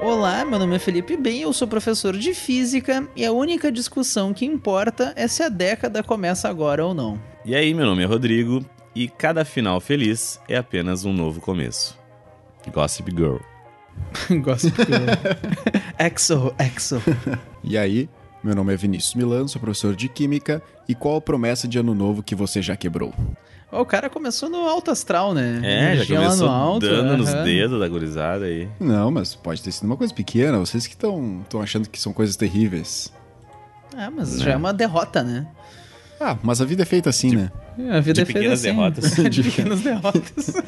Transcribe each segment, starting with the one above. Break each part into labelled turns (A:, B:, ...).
A: Olá, meu nome é Felipe Bem, eu sou professor de física e a única discussão que importa é se a década começa agora ou não.
B: E aí, meu nome é Rodrigo e cada final feliz é apenas um novo começo. Gossip Girl.
A: Gossip Girl. exo, exo.
C: E aí, meu nome é Vinícius Milan, sou professor de Química e qual a promessa de ano novo que você já quebrou?
A: O cara começou no alto astral, né?
B: É, já começou
A: no alto,
B: dando nos
A: aham.
B: dedos da gurizada aí.
C: Não, mas pode ter sido uma coisa pequena, vocês que estão achando que são coisas terríveis.
A: Ah, mas já é uma derrota, né?
C: Ah, mas a vida é feita assim, né?
A: A vida
B: De
A: é feita
B: pequenas
A: assim.
B: derrotas.
A: de pequenas derrotas.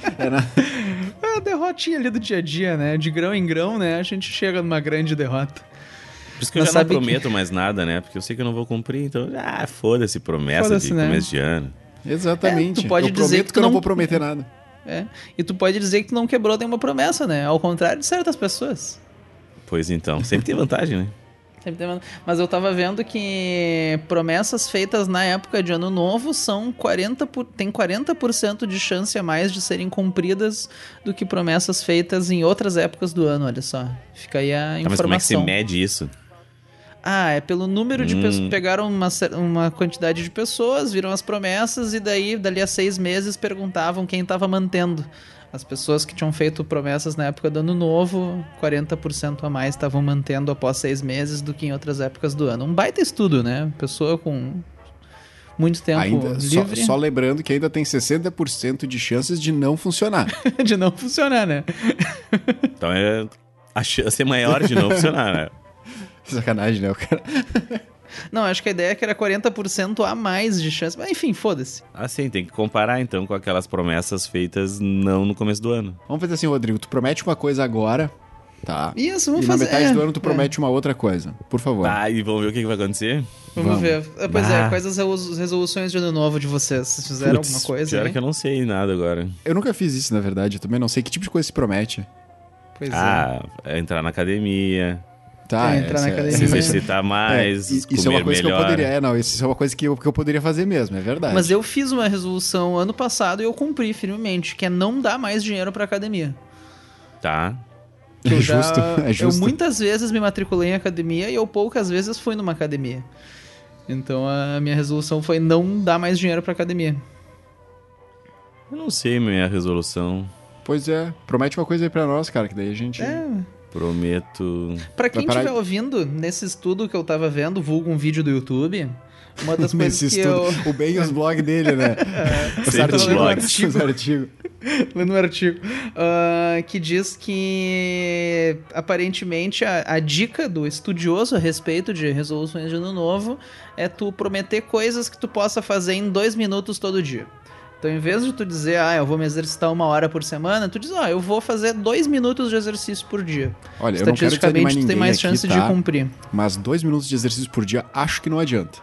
C: É,
A: É a derrotinha ali do dia a dia, né? De grão em grão, né? A gente chega numa grande derrota.
B: Por isso que eu
A: Mas
B: já não
A: sabe que-
B: prometo mais nada, né? Porque eu sei que eu não vou cumprir, então, ah, foda-se promessa
A: Foda-se,
B: de
A: né?
B: começo de ano.
C: Exatamente.
A: É, tu pode
C: eu
A: dizer
C: prometo
A: que
C: que, eu
A: não-
C: não vou prometer nada.
A: É. E tu pode dizer que tu não quebrou nenhuma promessa, né? Ao contrário de certas pessoas.
B: Pois então, sempre tem vantagem, né?
A: Sempre tem uma- Mas eu tava vendo que promessas feitas na época de ano novo são 40 por... tem 40% de chance a mais de serem cumpridas do que promessas feitas em outras épocas do ano, olha só. Fica aí a
B: Tá, mas como é que você
A: informação.
B: mede isso?
A: Ah, é pelo número de
B: Hum.
A: pessoas. Pegaram uma, uma quantidade de pessoas, viram as promessas e daí, dali a seis meses, perguntavam quem tava mantendo. As pessoas que tinham feito promessas na época do ano novo, 40% a mais estavam mantendo após seis meses do que em outras épocas do ano. Um baita estudo, né? Pessoa com muito tempo
C: Ainda, só,
A: livre
C: só lembrando que ainda tem 60% de chances de não funcionar.
A: de não funcionar, né?
B: Então é. A chance é maior de não funcionar, né?
C: Sacanagem, né? O cara...
A: Não, acho que a ideia é que era 40% a mais de chance. Mas enfim, foda-se.
B: Assim, tem que comparar então com aquelas promessas feitas não no começo do ano.
C: Vamos fazer assim, Rodrigo. Tu promete uma coisa agora, tá?
A: Isso, vamos
C: e
A: fazer.
C: na metade
A: é,
C: do ano tu
A: é.
C: promete uma outra coisa. Por favor.
B: Tá, e vamos ver o que, que vai acontecer?
A: Vamos,
C: Vamos.
A: ver. Ah, Pois é,
B: Bah.
A: quais as resolu- resoluções de ano novo de vocês? Vocês fizeram
B: Putz,
A: alguma coisa?
B: Pior
A: aí?
B: que eu não sei nada agora.
C: Eu nunca fiz isso, na verdade. Eu também não sei que tipo de coisa se promete.
A: Pois
B: Ah, é entrar na academia,
C: Tá,
A: É, entrar
C: essa
A: na academia.
B: se exercitar mais,
C: É, e-
B: comer
C: isso é uma coisa
B: melhor.
C: que eu poderia. É, não, isso é uma coisa que eu, que eu poderia fazer mesmo, é
A: é.
C: verdade.
A: Mas eu fiz uma resolução ano passado e eu cumpri firmemente, que é não dar mais dinheiro pra academia.
B: Tá.
A: Que eu
C: É
A: já-
C: justo, é justo.
A: Eu muitas vezes me matriculei em academia e eu poucas vezes fui numa academia. Então a minha resolução foi não dar mais dinheiro pra academia.
B: Eu não sei minha resolução.
C: Pois é, promete uma coisa aí pra nós, cara, que daí a gente.
A: É.
B: Prometo.
A: Pra quem
C: parar-
A: estiver ouvindo, nesse estudo que eu tava vendo, vulgo um vídeo do YouTube, uma das coisas
C: Nesse
A: que
C: estudo.
A: eu...
C: O bem e os blogs dele, né? Os
B: Sempre os
C: artigos.
B: blogs.
C: Os artigos.
A: lendo um artigo ah, que diz que aparentemente a, a dica do estudioso a respeito de resoluções de ano novo é tu prometer coisas que tu possa fazer em dois minutos todo dia. Então, em vez de tu dizer, ah, eu vou me exercitar uma hora por semana, tu diz, ah, eu vou fazer dois minutos de exercício por dia.
C: Olha, eu não quero
A: Estatisticamente, tu
C: ninguém
A: tem mais
C: aqui,
A: chance
C: tá?
A: de cumprir.
C: Mas dois minutos de exercício por dia, acho que não adianta.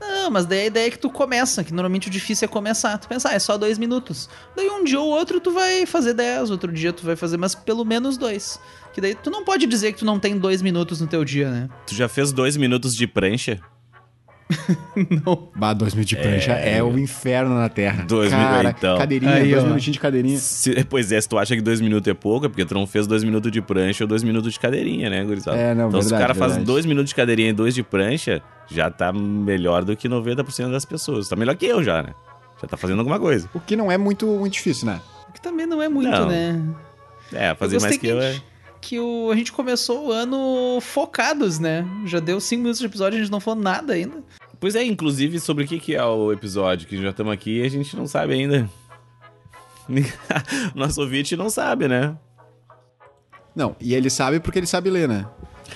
A: Não, mas daí a ideia é que tu começa, que normalmente o difícil é começar. Tu pensa, ah, é só dois minutos. Daí um dia ou outro tu vai fazer dez, outro dia tu vai fazer, mas pelo menos dois. Que daí tu não pode dizer que tu não tem dois minutos no teu dia, né?
B: Tu já fez dois minutos de prancha?
A: Não.
C: Bah, dois minutos de prancha é, o inferno na Terra.
B: Dois
C: Cara,
B: minutos, então.
C: Cadeirinha,
A: Aí,
C: dois
A: ó.
C: minutinhos de cadeirinha.
B: Se- pois é, se tu acha que dois minutos é pouco, é porque tu não fez dois minutos de prancha ou dois minutos de cadeirinha, né, gurizada?
C: É, não,
B: então se o
C: verdade,
B: cara faz
C: verdade.
B: dois minutos de cadeirinha e dois de prancha, já tá melhor do que 90% das pessoas. Tá melhor que eu já, né? Já tá fazendo alguma coisa.
C: O que não é muito, muito difícil, né?
A: O que também não é muito,
B: Não.
A: né?
B: É, fazer mais que eu
A: a
B: é...
A: gente- Que o, a gente começou o ano focados, né? Já deu cinco minutos de episódio e a gente não falou nada ainda.
B: Pois é, inclusive, sobre o que que é o episódio, que já estamos aqui e a gente não sabe ainda. Nosso ouvinte não sabe, né?
C: Não, e ele sabe porque ele sabe ler, né?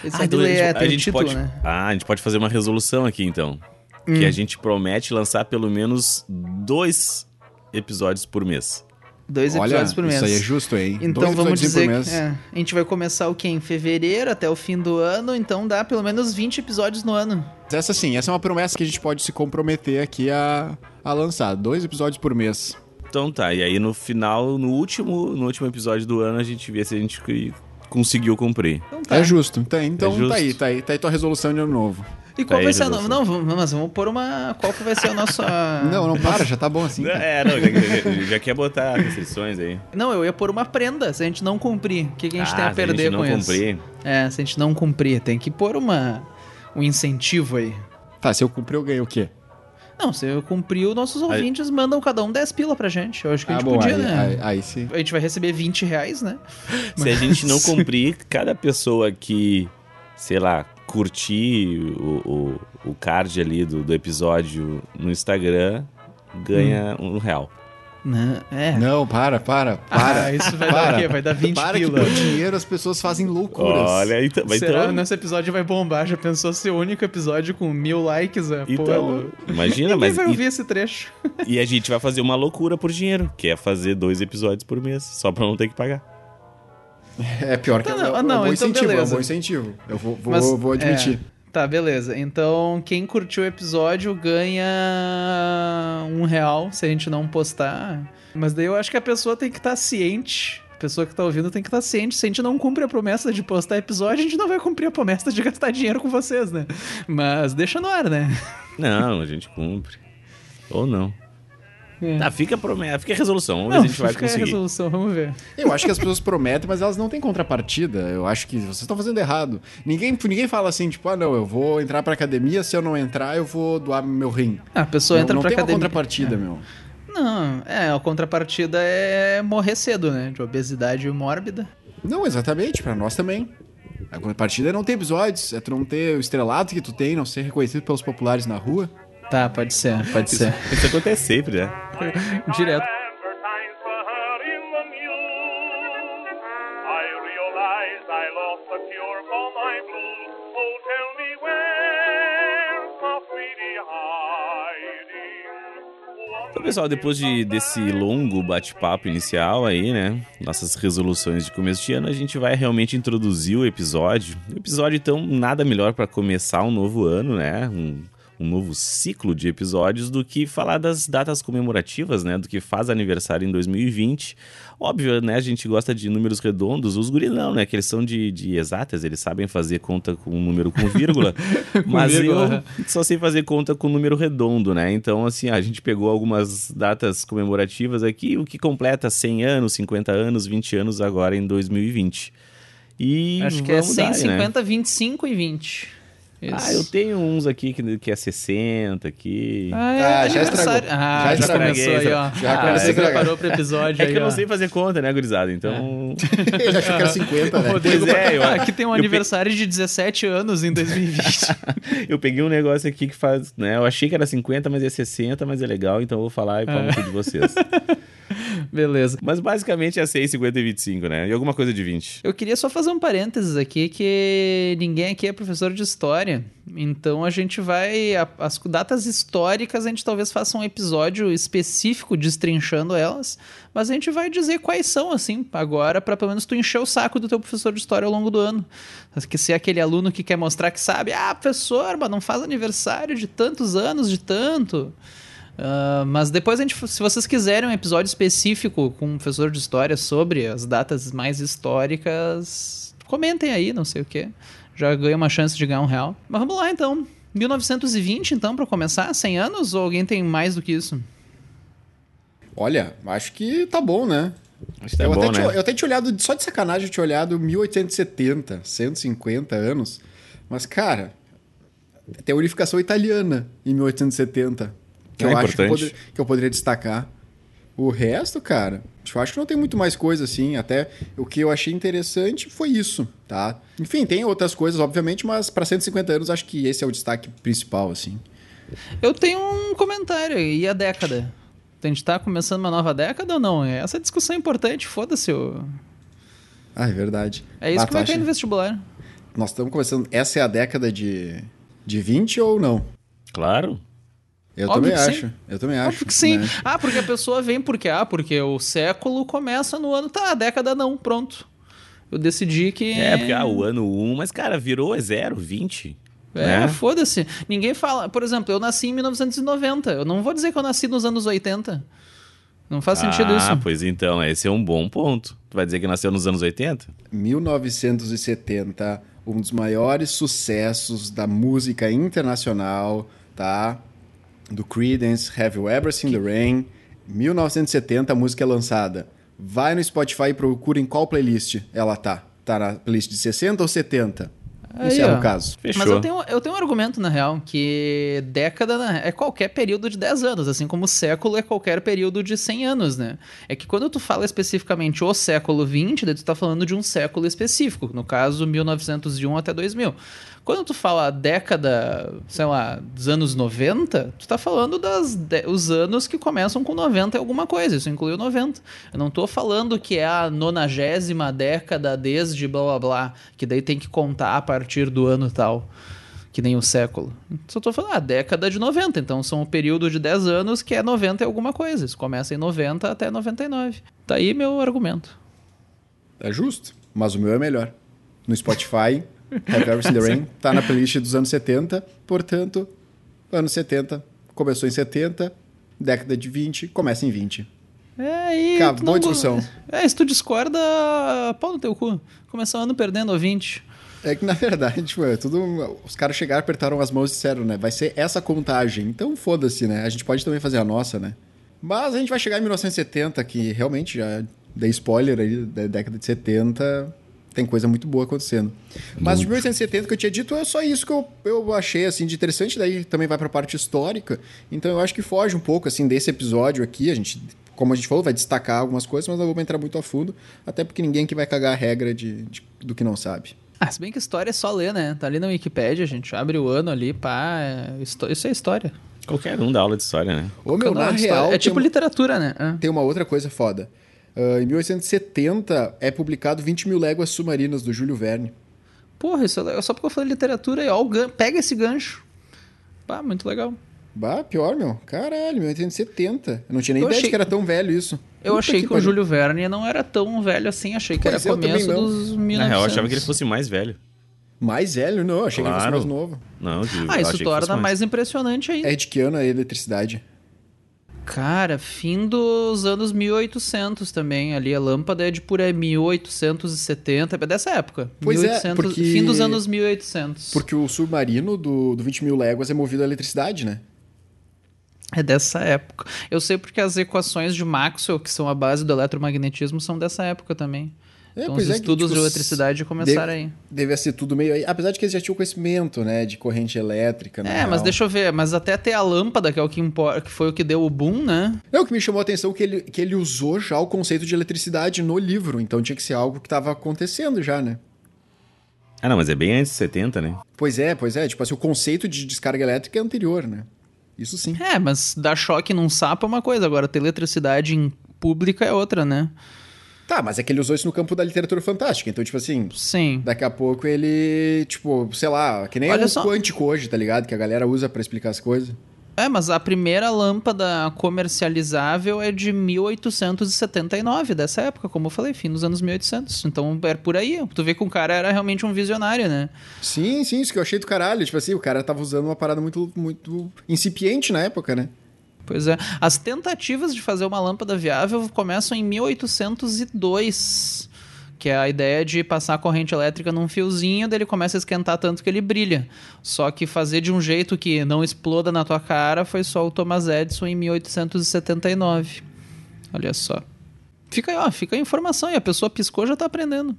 A: Ele
B: Ah,
A: sabe
B: então
A: ler, é,
B: a
A: tem
B: gente
A: título,
B: pode,
A: né?
B: Ah, a gente pode fazer uma resolução aqui, então. Que a gente promete lançar pelo menos dois episódios por mês.
A: Dois
C: Olha,
A: episódios por mês.
C: isso aí é justo, hein?
A: Então
C: Dois
A: vamos dizer
C: por
A: que é, a gente vai começar o quê? Em fevereiro até o fim do ano, então dá pelo menos 20 episódios no ano.
C: Essa sim, essa é uma promessa que a gente pode se comprometer aqui a, a lançar. Dois episódios por mês.
B: Então tá, e aí no final, no último, no último episódio do ano, a gente vê se a gente conseguiu cumprir.
A: Então tá.
C: É justo. Tá, então
B: É justo.
C: tá aí, tá aí. Tá aí tua resolução de ano novo.
A: E qual
B: aí
A: vai
B: a
A: ser a
B: resolução.
A: Não, vamos- mas vamos pôr uma. Qual que vai ser a nossa.
C: Não, não para, já tá bom assim. cara.
B: É, não, já, já- já quer botar restrições aí.
A: Não, eu ia pôr uma prenda se a gente não cumprir. O que, que a gente
B: ah,
A: tem a
B: se a
A: perder
B: gente não
A: com isso?
B: cumprir.
A: É, se a gente não cumprir, tem que pôr uma. Um incentivo aí.
C: Tá, se eu cumprir, eu ganho o quê?
A: Não, se eu cumprir, os nossos ouvintes mandam cada um 10 pila pra gente. Eu acho que a
C: ah,
A: gente
C: bom,
A: podia,
C: aí,
A: né?
C: aí, aí sim.
A: A gente vai receber 20 reais, né?
B: Se a gente não cumprir, cada pessoa que, sei lá, curtir o, o, o card ali do, do episódio no Instagram ganha
A: Hum.
B: um real.
A: Né? É.
C: Não, para, para, para.
A: Ah, isso vai dar
C: para.
A: o quê? Vai dar 20
C: Para
A: pila.
C: que por dinheiro as pessoas fazem loucuras.
B: Olha, então,
A: Será que
B: então,
A: nosso episódio vai bombar? Já pensou ser o único episódio com mil likes? É,
B: então
A: porra,
B: imagina,
A: Ninguém
B: mas
A: vai
B: e,
A: ouvir esse trecho.
B: e a gente vai fazer uma loucura por dinheiro, que é fazer dois episódios por mês, só pra não ter que pagar.
C: É pior que
A: Tá,
C: é,
A: não,
C: é um
A: não,
C: bom
A: então
C: incentivo, é um
A: beleza.
C: bom incentivo. Eu vou, vou,
A: Mas,
C: vou admitir.
A: é, tá, beleza. Então, quem curtiu o episódio ganha um real se a gente não postar. Mas daí eu acho que a pessoa tem que estar ciente. A pessoa que tá ouvindo tem que estar ciente. Se a gente não cumpre a promessa de postar episódio, a gente não vai cumprir a promessa de gastar dinheiro com vocês, né? Mas deixa no ar, né?
B: Não, a gente cumpre. Ou não.
A: É.
B: Tá, fica a promessa, fica a resolução. Vamos
A: Não,
B: ver se a gente vai
A: fica a
B: conseguir.
A: resolução, vamos ver.
C: Eu acho que as pessoas prometem, mas elas não têm contrapartida. Eu acho que vocês estão fazendo errado. Ninguém, ninguém fala assim, tipo, ah, não, eu vou entrar pra academia, se eu não entrar, eu vou doar meu rim.
A: Ah, a pessoa
C: não
A: entra
C: não
A: pra
C: tem
A: academia.
C: uma contrapartida, meu.
A: Não, é, a contrapartida é morrer cedo, né? De obesidade mórbida.
C: Não, exatamente, pra nós também. A contrapartida é não ter episódios, é tu não ter o estrelato que tu tem, não ser reconhecido pelos populares na rua.
A: Tá, pode ser, pode ser.
B: Isso acontece sempre, né?
A: Direto.
B: Então, pessoal, depois de, desse longo bate-papo inicial aí, né? Nossas resoluções de começo de ano, a gente vai realmente introduzir o episódio. O episódio, então, nada melhor para começar um novo ano, né? Um, um novo ciclo de episódios do que falar das datas comemorativas, né? Do que faz aniversário em 2020. Óbvio, né? A gente gosta de números redondos. Os guris não, né? Que eles são de, de exatas, eles sabem fazer conta com um número com vírgula. mas
A: vírgula,
B: eu só sei fazer conta com número redondo, né? Então, assim, a gente pegou algumas datas comemorativas aqui, o que completa 100 anos, 50 anos, 20 anos agora em 2020. E
A: Acho que é
B: vamos dar aí,
A: 150, 25 e 20. Isso.
B: Ah, eu tenho uns aqui que, que é 60 aqui.
A: Ah, é
C: Ah, já estragou.
A: Ah,
C: Já
A: já,
C: estragou.
A: começou aí, ó.
C: Já
A: ah,
C: começou a
A: você preparou pro episódio
B: É
A: aí,
B: que eu não
A: ó.
B: sei fazer conta, né, gurizada? Então.
C: Ele achou que era 50, né?
A: Rodrigo,
B: Pois é, eu-
A: ah, aqui tem um
B: eu
A: aniversário de 17 anos em 2020.
B: eu peguei um negócio aqui que faz. né? Eu achei que era 50, mas é 60, mas é legal, então eu vou falar e pau no cu de vocês.
A: Beleza.
B: Mas basicamente é 6, 50 e 25, né? E alguma coisa de 20.
A: Eu queria só fazer um parênteses aqui que ninguém aqui é professor de história. Então a gente vai. As datas históricas a gente talvez faça um episódio específico destrinchando elas. Mas a gente vai dizer quais são, assim, agora, para pelo menos tu encher o saco do teu professor de história ao longo do ano. Que se é aquele aluno que quer mostrar que sabe, ah, professor, mas não faz aniversário de tantos anos, de tanto. Ah, mas depois a gente, se vocês quiserem um episódio específico com um professor de história sobre as datas mais históricas, comentem aí, não sei o que. Já ganha uma chance de ganhar um real. Mas vamos lá então. 1920, então, para começar? 100 anos ou alguém tem mais do que isso?
C: Olha, acho que tá bom, né?
B: Acho que tá
C: eu,
B: bom,
C: até
B: né?
C: tinha, eu até tinha olhado, só de sacanagem, eu tinha olhado 1870, 150 anos. Mas, cara, tem a unificação italiana em 1870. Que
B: É
C: eu acho que eu, poder- que eu poderia destacar. O resto, cara, eu acho que não tem muito mais coisa assim. Até o que eu achei interessante foi isso, tá? Enfim, tem outras coisas, obviamente, mas para 150 anos acho que esse é o destaque principal, assim.
A: Eu tenho um comentário. E a década? A gente tá começando uma nova década ou não? Essa discussão é importante, foda-se. o-
C: Ah, é verdade.
A: É isso
C: Ah,
A: que vai
C: acha-
A: cair no vestibular.
C: Nós estamos começando. Essa é a década de, de 20 ou não?
B: Claro.
C: Eu
A: Óbvio
C: também acho.
A: sim.
C: Eu também acho.
A: Óbvio que sim.
C: né?
A: Ah, porque a pessoa vem porque ah, porque o século começa no ano. Tá, a década não, pronto. Eu decidi que.
B: É, porque ah, o ano 1, mas cara, virou é 0, 20.
A: É,
B: né?
A: foda-se. Ninguém fala. Por exemplo, eu nasci em 1990. Eu não vou dizer que eu nasci nos anos 80. Não faz sentido
B: ah,
A: isso.
B: pois então, esse é um bom ponto. Tu vai dizer que nasceu nos anos 80?
C: 1970, um dos maiores sucessos da música internacional, tá? Do Creedence, Have You Ever Seen the Rain? 1970 a música é lançada. Vai no Spotify e procura em qual playlist ela tá. Tá na playlist de 60 ou 70? Esse é o caso.
B: Fechou.
A: Mas eu tenho, eu tenho um argumento, na real, que década né, é qualquer período de 10 anos, assim como século é qualquer período de 100 anos, né? É que quando tu fala especificamente o século 20, daí tu tá falando de um século específico, no caso 1901 até 2000. Quando tu fala década, sei lá, dos anos 90, tu tá falando dos os anos que começam com 90 e alguma coisa, isso inclui o 90. Eu não tô falando que é a nonagésima década desde blá blá blá, que daí tem que contar a partir do ano tal, que nem o século. Só tô falando, ah, década de 90, então são um período de 10 anos que é 90 e alguma coisa. Isso começa em 90 até 99. Tá aí meu argumento.
C: É justo, mas o meu é melhor. No Spotify, Have Ever Seen the Rain tá na playlist dos anos 70, portanto, anos 70, começou em 70, década de 20, começa em 20.
A: É aí.
C: Acabou
A: não
C: a discussão.
A: É, se tu discorda, pau no teu cu. Começar o ano perdendo ouvinte.
C: É que na verdade, tipo, é tudo. Os caras chegaram, apertaram as mãos e disseram, né? Vai ser essa contagem. Então foda-se, né? A gente pode também fazer a nossa, né? Mas a gente vai chegar em 1970, que realmente já dei spoiler aí da década de 70. Tem coisa muito boa acontecendo. Mas de 1870 que eu tinha dito é só isso que eu, eu achei assim de interessante. Daí também vai pra parte histórica. Então eu acho que foge um pouco assim desse episódio aqui. A gente, como a gente falou, vai destacar algumas coisas, mas não vamos entrar muito a fundo. Até porque ninguém aqui vai cagar a regra de, de- do que não sabe.
A: Ah, se bem que história é só ler, né? Tá ali na Wikipédia, a gente abre o ano ali, pá. é- Isso é história.
B: Qualquer um dá aula de história, né?
C: Ô, meu, na real.
A: É tipo
C: tem,
A: literatura, né? É.
C: tem uma outra coisa foda. Ah, em 1870 é publicado 20 mil léguas submarinas do Júlio Verne.
A: Porra, isso é legal. Só porque eu falei literatura aí, ó, o gan- pega esse gancho. Pá, muito legal.
C: Bah, pior, meu. Caralho, 1870. Eu não tinha nem
A: Eu
C: ideia de
A: achei-
C: que era tão velho isso.
A: Eu
C: Puta
A: achei que, o
C: pariu.
A: Júlio Verne não era tão velho assim, achei que
C: Pois
A: era
C: é, eu também
A: começo dos 1900.
B: Na real, eu achava que ele fosse mais velho.
C: Mais velho? Não, eu achei que ele
B: Claro.
C: fosse mais novo.
B: Não, de,
A: Ah, isso
B: que
A: torna
B: fosse
A: mais impressionante ainda.
C: É de que ano a eletricidade?
A: Cara, fim dos anos 1800 também. Ali a lâmpada é de por aí 1870, é dessa época.
C: Pois é, porque-
A: Fim dos anos 1800.
C: Porque o submarino do, do 20 mil léguas é movido a eletricidade, né?
A: É dessa época. Eu sei porque as equações de Maxwell, que são a base do eletromagnetismo, são dessa época também.
C: É,
A: então
C: pois
A: os
C: é que,
A: estudos
C: tipo,
A: de eletricidade começaram
C: deve-
A: aí.
C: Devia ser tudo meio aí. Apesar de que eles já tinham conhecimento, né? De corrente elétrica.
A: É, mas
C: real.
A: deixa eu ver. Mas até ter a lâmpada, que é o que importa, que foi o que deu o boom, né?
C: Não, o que me chamou a atenção é que ele, que ele usou já o conceito de eletricidade no livro. Então tinha que ser algo que estava acontecendo já, né?
B: Ah, não, mas é bem antes de 70, né?
C: Pois é, pois é. Tipo assim, o conceito de descarga elétrica é anterior, né? Isso sim.
A: É, mas dar choque num sapo é uma coisa, agora ter eletricidade em pública é outra, né?
C: Tá, mas é que ele usou isso no campo da literatura fantástica. Então, tipo assim,
A: Sim.
C: daqui a pouco ele, tipo, sei lá, que nem
A: Olha
C: o
A: só.
C: quântico hoje, tá ligado? Que a galera usa pra explicar as coisas.
A: É, mas a primeira lâmpada comercializável é de 1879, dessa época, como eu falei, fim dos anos 1800. Então é por aí. Tu vê que o cara era realmente um visionário, né?
C: Sim, sim, isso que eu achei do caralho. Tipo assim, o cara tava usando uma parada muito, muito incipiente na época, né?
A: Pois é. As tentativas de fazer uma lâmpada viável começam em 1802, que é a ideia de passar a corrente elétrica num fiozinho, daí ele começa a esquentar tanto que ele brilha. Só que fazer de um jeito que não exploda na tua cara foi só o Thomas Edison em 1879. Olha só. Fica aí, ó, fica a informação e a pessoa piscou já tá aprendendo.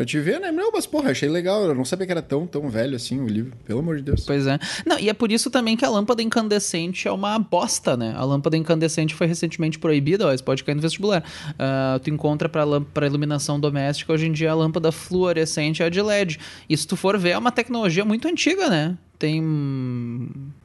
C: Pra te ver, né? Não, mas porra, achei legal. Eu não sabia que era tão, tão velho assim o livro. Pelo amor de Deus.
A: Pois é. Não, e é por isso também que a lâmpada incandescente é uma bosta, né? A lâmpada incandescente foi recentemente proibida, ó, isso pode cair no vestibular. Ah, tu encontra pra, pra iluminação doméstica, hoje em dia a lâmpada fluorescente é a de LED. E se tu for ver, é uma tecnologia muito antiga, né? Tem.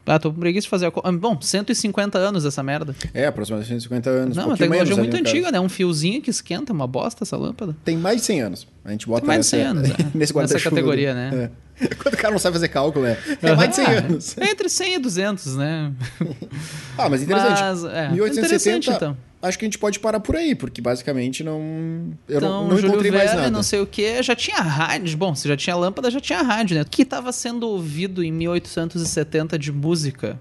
A: Ah, tô com preguiça de fazer a. co- ah, Bom, 150 anos essa merda.
C: É, aproximadamente 150 anos.
A: Não,
C: um
A: uma tecnologia muito antiga, né? Um fiozinho que esquenta, uma bosta essa lâmpada.
C: Tem mais de 100 anos. A gente bota
A: Tem mais de 100
C: essa-
A: anos, é.
C: nesse
A: Nessa categoria, né?
C: É. Quando o cara não sabe fazer cálculo, é. É mais de 100
A: Ah,
C: anos.
A: É entre 100 e 200, né?
C: Ah, mas interessante.
A: Mas, é,
C: 1870,
A: interessante, então
C: acho que a gente pode parar por aí, porque basicamente não. Eu
A: então,
C: não, não
A: Júlio
C: encontrei
A: Verne, mais
C: nada.
A: Não sei o que, já tinha rádio. Bom, se já tinha lâmpada, já tinha rádio, né? O que estava sendo ouvido em 1870 de música?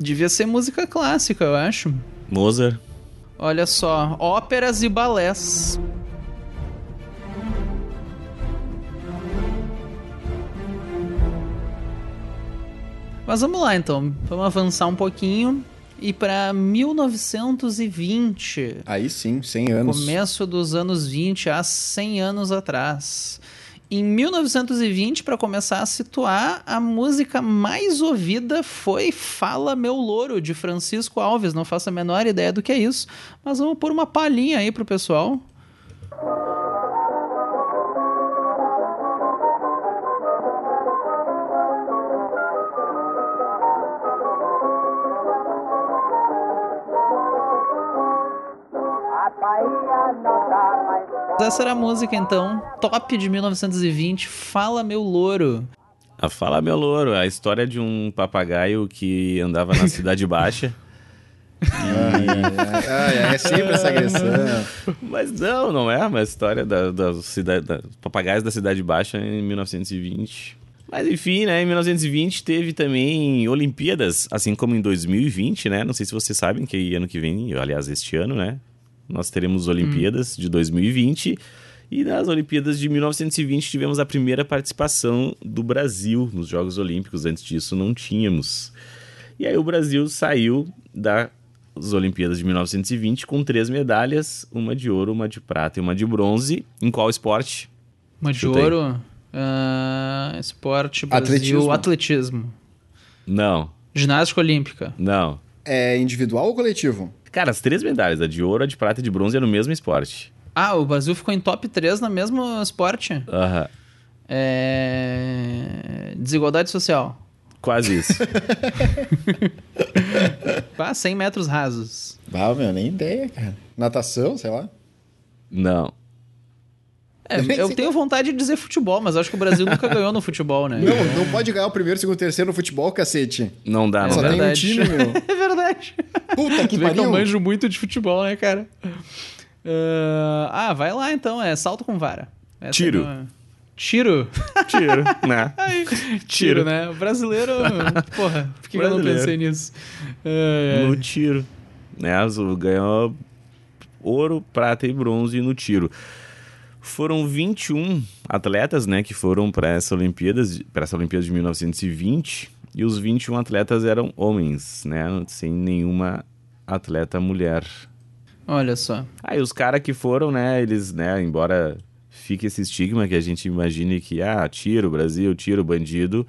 A: Devia ser música clássica, eu acho.
B: Mozart.
A: Olha só, óperas e balés. Mas vamos lá então, vamos avançar um pouquinho e para 1920.
C: Aí sim, 100 anos.
A: Começo dos anos 20, há 100 anos atrás. Em 1920, para começar a situar, a música mais ouvida foi Fala Meu Louro, de Francisco Alves. Não faço a menor ideia do que é isso, mas vamos pôr uma palhinha aí pro pessoal. Essa era a música, então. Top de 1920, Fala Meu Louro.
B: A Fala Meu Louro, a história de um papagaio que andava na Cidade Baixa.
C: Ah, é, é sempre essa agressão.
B: Mas não, não é uma história da, da cidade, da, papagaios da Cidade Baixa em 1920. Mas enfim, né, em 1920 teve também Olimpíadas, assim como em 2020, né? Não sei se vocês sabem que ano que vem, aliás, este ano, né? Nós teremos Olimpíadas de 2020 e nas Olimpíadas de 1920 tivemos a primeira participação do Brasil nos Jogos Olímpicos. Antes disso não tínhamos. E aí o Brasil saiu das Olimpíadas de 1920 com três medalhas, uma de ouro, uma de prata e uma de bronze. Em qual esporte?
A: Uma de
B: Chuta aí.
A: ouro. ah, esporte Brasil,
C: Atletismo.
A: atletismo.
B: Não,
A: Ginástica olímpica.
B: não.
C: É individual ou coletivo?
B: Cara, as três medalhas, a de ouro, a de prata e de bronze, é no mesmo esporte.
A: Ah, o Brasil ficou em top 3 no mesmo esporte.
B: Aham,
A: É... Desigualdade social.
B: quase isso.
A: Ah, 100 metros rasos.
C: Ah, meu, nem ideia, cara. Natação, sei lá.
B: não.
A: É, eu tenho vontade de dizer futebol, mas acho que o Brasil nunca ganhou no futebol, né?
C: Não, não pode ganhar o primeiro, segundo, terceiro no futebol, cacete.
B: Não dá,
A: É
B: não
C: Só
B: dá.
C: tem um
A: verdade.
C: time, meu.
A: É verdade.
C: Puta que
A: que eu
C: pariu.
A: manjo muito de futebol, né, cara? Ah, ah, vai lá então, é salto com vara. Essa
B: Tiro.
A: é uma- Tiro?
B: Tiro, né?
A: Tiro, né? O brasileiro. Porra, por que eu não pensei nisso? É, é.
B: No tiro. Né? Azul ganhou ouro, prata e bronze no tiro. Foram 21 atletas, né, que foram para essa Olimpíadas, para essa Olimpíada de 1920, e os 21 atletas eram homens, né, sem nenhuma atleta mulher.
A: Olha só.
B: Aí os caras que foram, né, eles, né, embora fique esse estigma que a gente imagine que, ah, tiro, Brasil, tiro, bandido,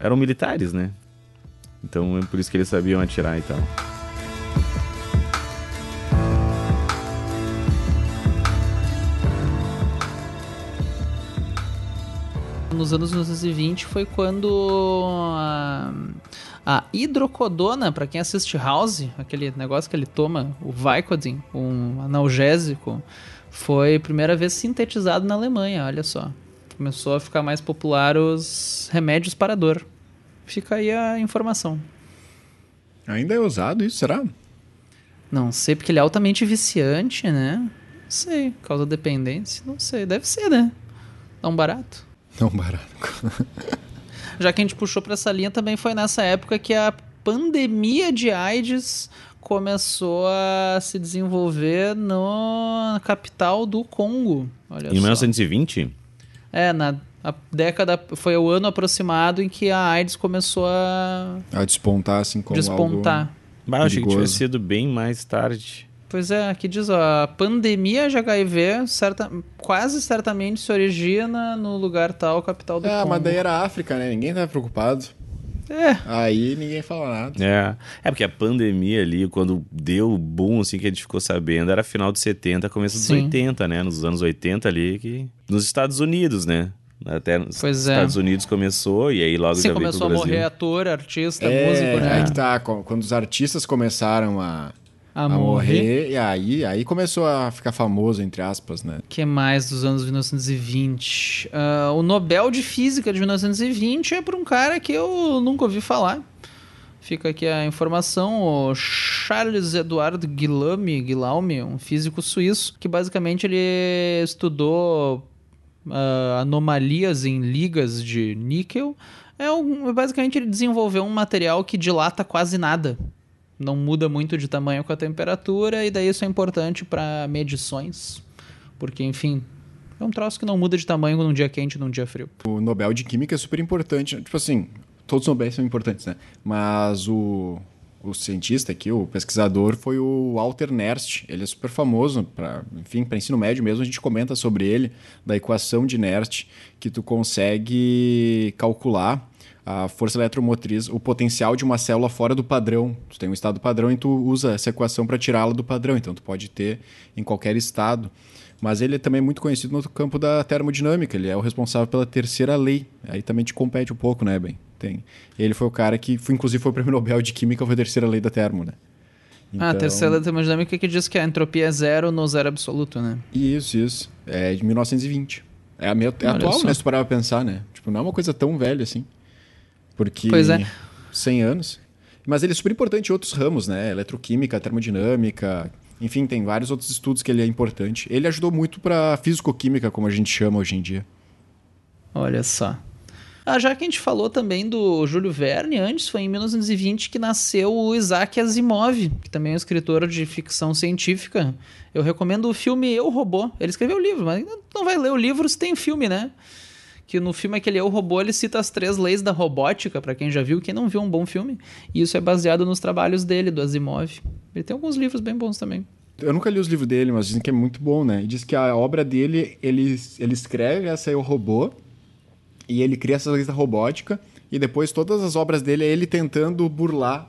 B: eram militares, né? Então é por isso que eles sabiam atirar e tal.
A: Nos anos 1920 foi quando a, a hidrocodona, pra quem assiste House, aquele negócio que ele toma, o Vicodin, um analgésico, foi a primeira vez sintetizado na Alemanha, olha só. Começou a ficar mais popular os remédios para dor. Fica aí a informação.
C: Ainda é usado isso, será?
A: Não sei, porque ele é altamente viciante, né? Não sei. Causa dependência? Não sei. Deve ser, né? Um barato.
C: Não, barato.
A: Já que a gente puxou pra essa linha, também foi nessa época que a pandemia de AIDS começou a se desenvolver no- na capital do Congo. Olha
B: Em
A: só.
B: 1920?
A: É, na a década foi o ano aproximado em que a AIDS começou a
C: A despontar, assim, como
A: despontar.
C: algo...
B: Bah, eu achei que tivesse sido bem mais tarde.
A: Pois é, aqui diz, ó, a pandemia de HIV certa, quase certamente se origina no lugar tal, capital do
C: Ah,
A: Congo.
C: mas daí era África, né? Ninguém tava preocupado.
A: É,
C: Aí ninguém fala nada.
B: É. É porque a pandemia ali, quando deu o boom, assim, que a gente ficou sabendo, era final de 70, começo dos
A: Sim.
B: 80, né? Nos anos 80 ali, que... Nos Estados Unidos, né? Até nos
A: Pois é.
B: Estados Unidos começou, e aí logo
A: Sim,
B: já veio
A: começou
B: pro
A: a
B: Brasil.
A: morrer ator, artista,
C: É,
A: músico, né?
C: aí que tá. Quando os artistas começaram a,
A: A, morrer.
C: morrer, e aí, aí começou a ficar famoso, entre aspas, né?
A: que mais dos anos 1920? Ah, o Nobel de Física de 1920 é por um cara que eu nunca ouvi falar. Fica aqui a informação, o Charles Eduard Guillaume, Guillaume, um físico suíço, que basicamente ele estudou ah, anomalias em ligas de níquel. É um, basicamente ele desenvolveu um material que dilata quase nada. Não muda muito de tamanho com a temperatura, e daí isso é importante para medições. Porque, enfim, é um troço que não muda de tamanho num dia quente e num dia frio.
C: O Nobel de Química é super importante. Tipo assim, todos os Nobéis são importantes, né? Mas o, o cientista aqui, o pesquisador, foi o Walter Nernst. Ele é super famoso, para enfim, para ensino médio mesmo, a gente comenta sobre ele, da equação de Nernst, que tu consegue calcular a força eletromotriz, o potencial de uma célula fora do padrão. Tu tem um estado padrão e tu usa essa equação para tirá-la do padrão, então tu pode ter em qualquer estado. Mas ele é também muito conhecido no campo da termodinâmica, ele é o responsável pela terceira lei. Aí também te compete um pouco, né, Ben? Tem. Ele foi o cara que, foi, inclusive, foi o prêmio Nobel de Química, foi a terceira lei da termo, né?
A: Ah, a terceira lei da termodinâmica que diz que a entropia é zero no zero absoluto, né?
C: Isso, isso. É de 1920. É, a minha, é atual, só. né? Se tu parar pra pensar, né? Tipo, não é uma coisa tão velha assim. Porque.
A: Pois é.
C: 100 anos. Mas ele é super importante em outros ramos, né? Eletroquímica, termodinâmica. Enfim, tem vários outros estudos que ele é importante. Ele ajudou muito para físico-química, como a gente chama hoje em dia.
A: Olha só. Ah, já que a gente falou também do Júlio Verne, antes foi em 1920 que nasceu o Isaac Asimov, que também é um escritor de ficção científica. Eu recomendo o filme Eu Robô. Ele escreveu o livro, mas não vai ler o livro se tem o filme, né? Que no filme aquele Eu Robô ele cita as três leis da robótica, para quem já viu, quem não viu um bom filme. E isso é baseado nos trabalhos dele, do Asimov. Ele tem alguns livros bem bons também.
C: Eu nunca li os livros dele, mas dizem que é muito bom, né? Diz que a obra dele, ele, ele escreve essa Eu Robô e ele cria essas leis da robótica e depois todas as obras dele é ele tentando burlar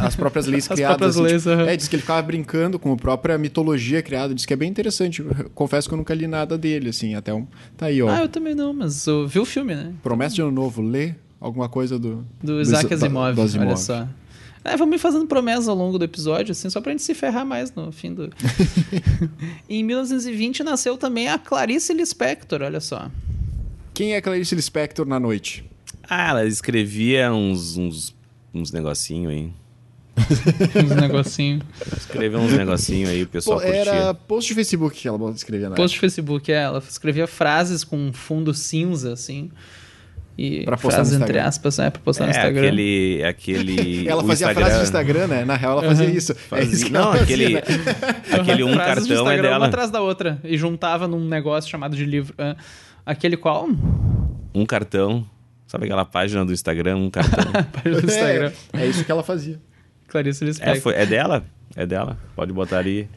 C: as próprias leis
A: as
C: criadas.
A: Próprias
C: assim,
A: leis,
C: tipo,
A: uhum.
C: É, diz que ele ficava brincando com a própria mitologia criada. Diz que é bem interessante. Confesso que eu nunca li nada dele, assim, até um. Tá aí, ó.
A: Ah, eu também não, mas eu vi o filme, né?
C: Promessa de ano novo, lê alguma coisa do.
A: Do Isaac do, Asimov, do Asimov, olha só. É, vamos ir fazendo promessas ao longo do episódio, assim, só pra gente se ferrar mais no fim do. em 1920 nasceu também a Clarice Lispector, olha só.
C: Quem é Clarice Lispector na noite?
B: Ah, ela escrevia uns, uns, uns negocinhos aí.
A: uns negocinhos.
B: Escreveu uns negocinhos aí, o pessoal
C: Pô,
B: curtia.
C: Era post de Facebook que ela escrevia na
A: Post de Facebook, é. Ela escrevia frases com fundo cinza, assim. E
C: pra postar
A: frases
C: no
A: entre aspas, é, pra postar
B: é,
A: no Instagram.
B: Aquele. aquele
C: ela fazia
B: Instagram...
C: frase no Instagram, né? Na real, ela fazia isso.
B: Fazia...
C: É isso que
B: Não,
C: ela
B: aquele,
C: fazia, né?
B: aquele um
A: frases
B: cartão
A: de
B: é dela.
A: uma atrás da outra. E juntava num negócio chamado de livro. Uh, aquele qual?
B: Um cartão. Sabe aquela página do Instagram, um cartão?
A: página do Instagram.
C: É, é isso que ela fazia.
A: Clarice Lispector.
B: É, foi, é dela? É dela. Pode botar ali.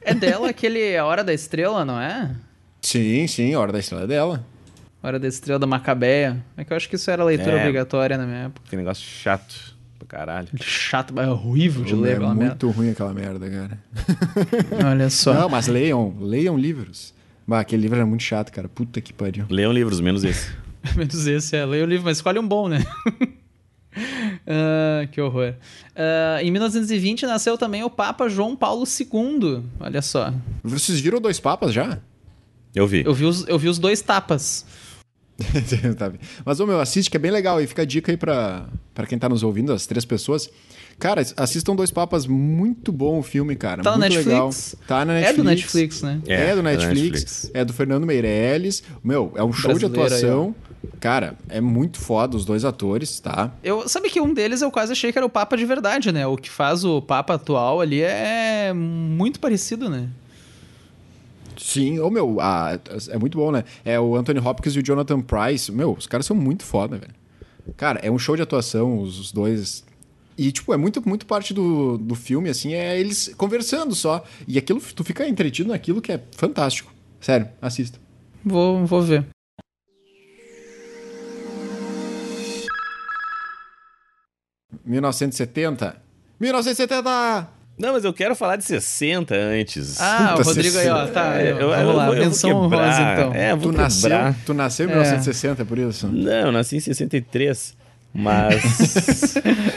A: É dela aquele A Hora da Estrela, não é?
C: Sim, sim, a Hora da Estrela é dela.
A: Hora da Estrela da Macabeia. É que eu acho que isso era leitura
B: É.
A: obrigatória na minha época.
B: Que negócio chato pra caralho.
A: Chato, mas é horrível de ler
C: é
A: aquela
C: muito ruim aquela merda, cara.
A: merda. Olha só.
C: Não, mas leiam, leiam livros. Bah, aquele livro era muito chato, cara. Puta que pariu.
B: Leiam livros, menos esse.
A: Menos esse, é. Leia o livro, mas escolhe um bom, né? Ah, que horror. Ah, em 1920 nasceu também o Papa João Paulo II. Olha só.
C: Vocês viram Dois Papas já?
B: Eu vi.
A: Eu vi os, eu vi os dois tapas.
C: Mas, ô meu, assiste que é bem legal. E fica a dica aí pra, pra quem tá nos ouvindo, as três pessoas. Cara, assistam Dois Papas. Muito bom o filme, cara.
A: Tá no
C: muito
A: Netflix?
C: legal. Tá na
A: É
C: Netflix.
A: do Netflix, né?
C: É,
B: É,
C: do
B: é da
C: Netflix,
B: Netflix.
C: É do Fernando Meirelles. Meu, é um show de
A: Brasileiro aí,
C: atuação. Cara, é muito foda os dois atores, tá?
A: Eu, sabe que um deles eu quase achei que era o Papa de verdade, né? O que faz o Papa atual ali é muito parecido, né?
C: Sim, ô meu, ah, é muito bom, né? É o Anthony Hopkins e o Jonathan Price. Meu, os caras são muito foda, velho. Cara, é um show de atuação, os dois. E, tipo, é muito, muito parte do, do filme, assim, é eles conversando só. E aquilo, tu fica entretido naquilo que é fantástico. Sério, assista.
A: Vou, vou ver.
C: Uhum. 1970. 1970!
B: Não, mas eu quero falar de 60 antes.
A: Ah,
C: Puta,
A: o Rodrigo aí, ó. Tá,
B: É,
A: eu,
B: eu-
A: vamos
B: eu
A: lá.
B: eu vou
A: Menção
B: quebrar.
A: honrosa, então.
B: É, eu vou
C: Tu nasceu,
B: quebrar.
C: tu nasceu em
A: É.
C: 1960, por isso?
B: Não, eu nasci em 63. Mas.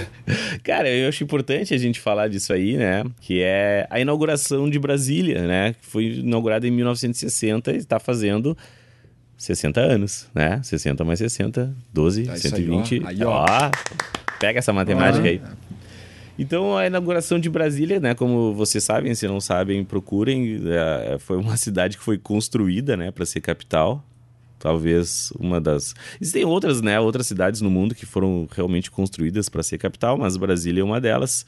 B: Cara, eu acho importante a gente falar disso aí, né? Que é a inauguração de Brasília, né? Que foi inaugurada em 1960 e está fazendo 60 anos, né? 60 mais 60, 12,
C: É isso aí,
B: 120.
C: ó. Aí, ó.
B: Pega essa matemática
C: Ó.
B: aí. Então, a inauguração de Brasília, né? Como vocês sabem, se não sabem, procurem. é, foi uma cidade que foi construída, né? Para ser capital. Talvez uma das. Existem outras, né? Outras cidades no mundo que foram realmente construídas para ser capital, mas Brasília é uma delas.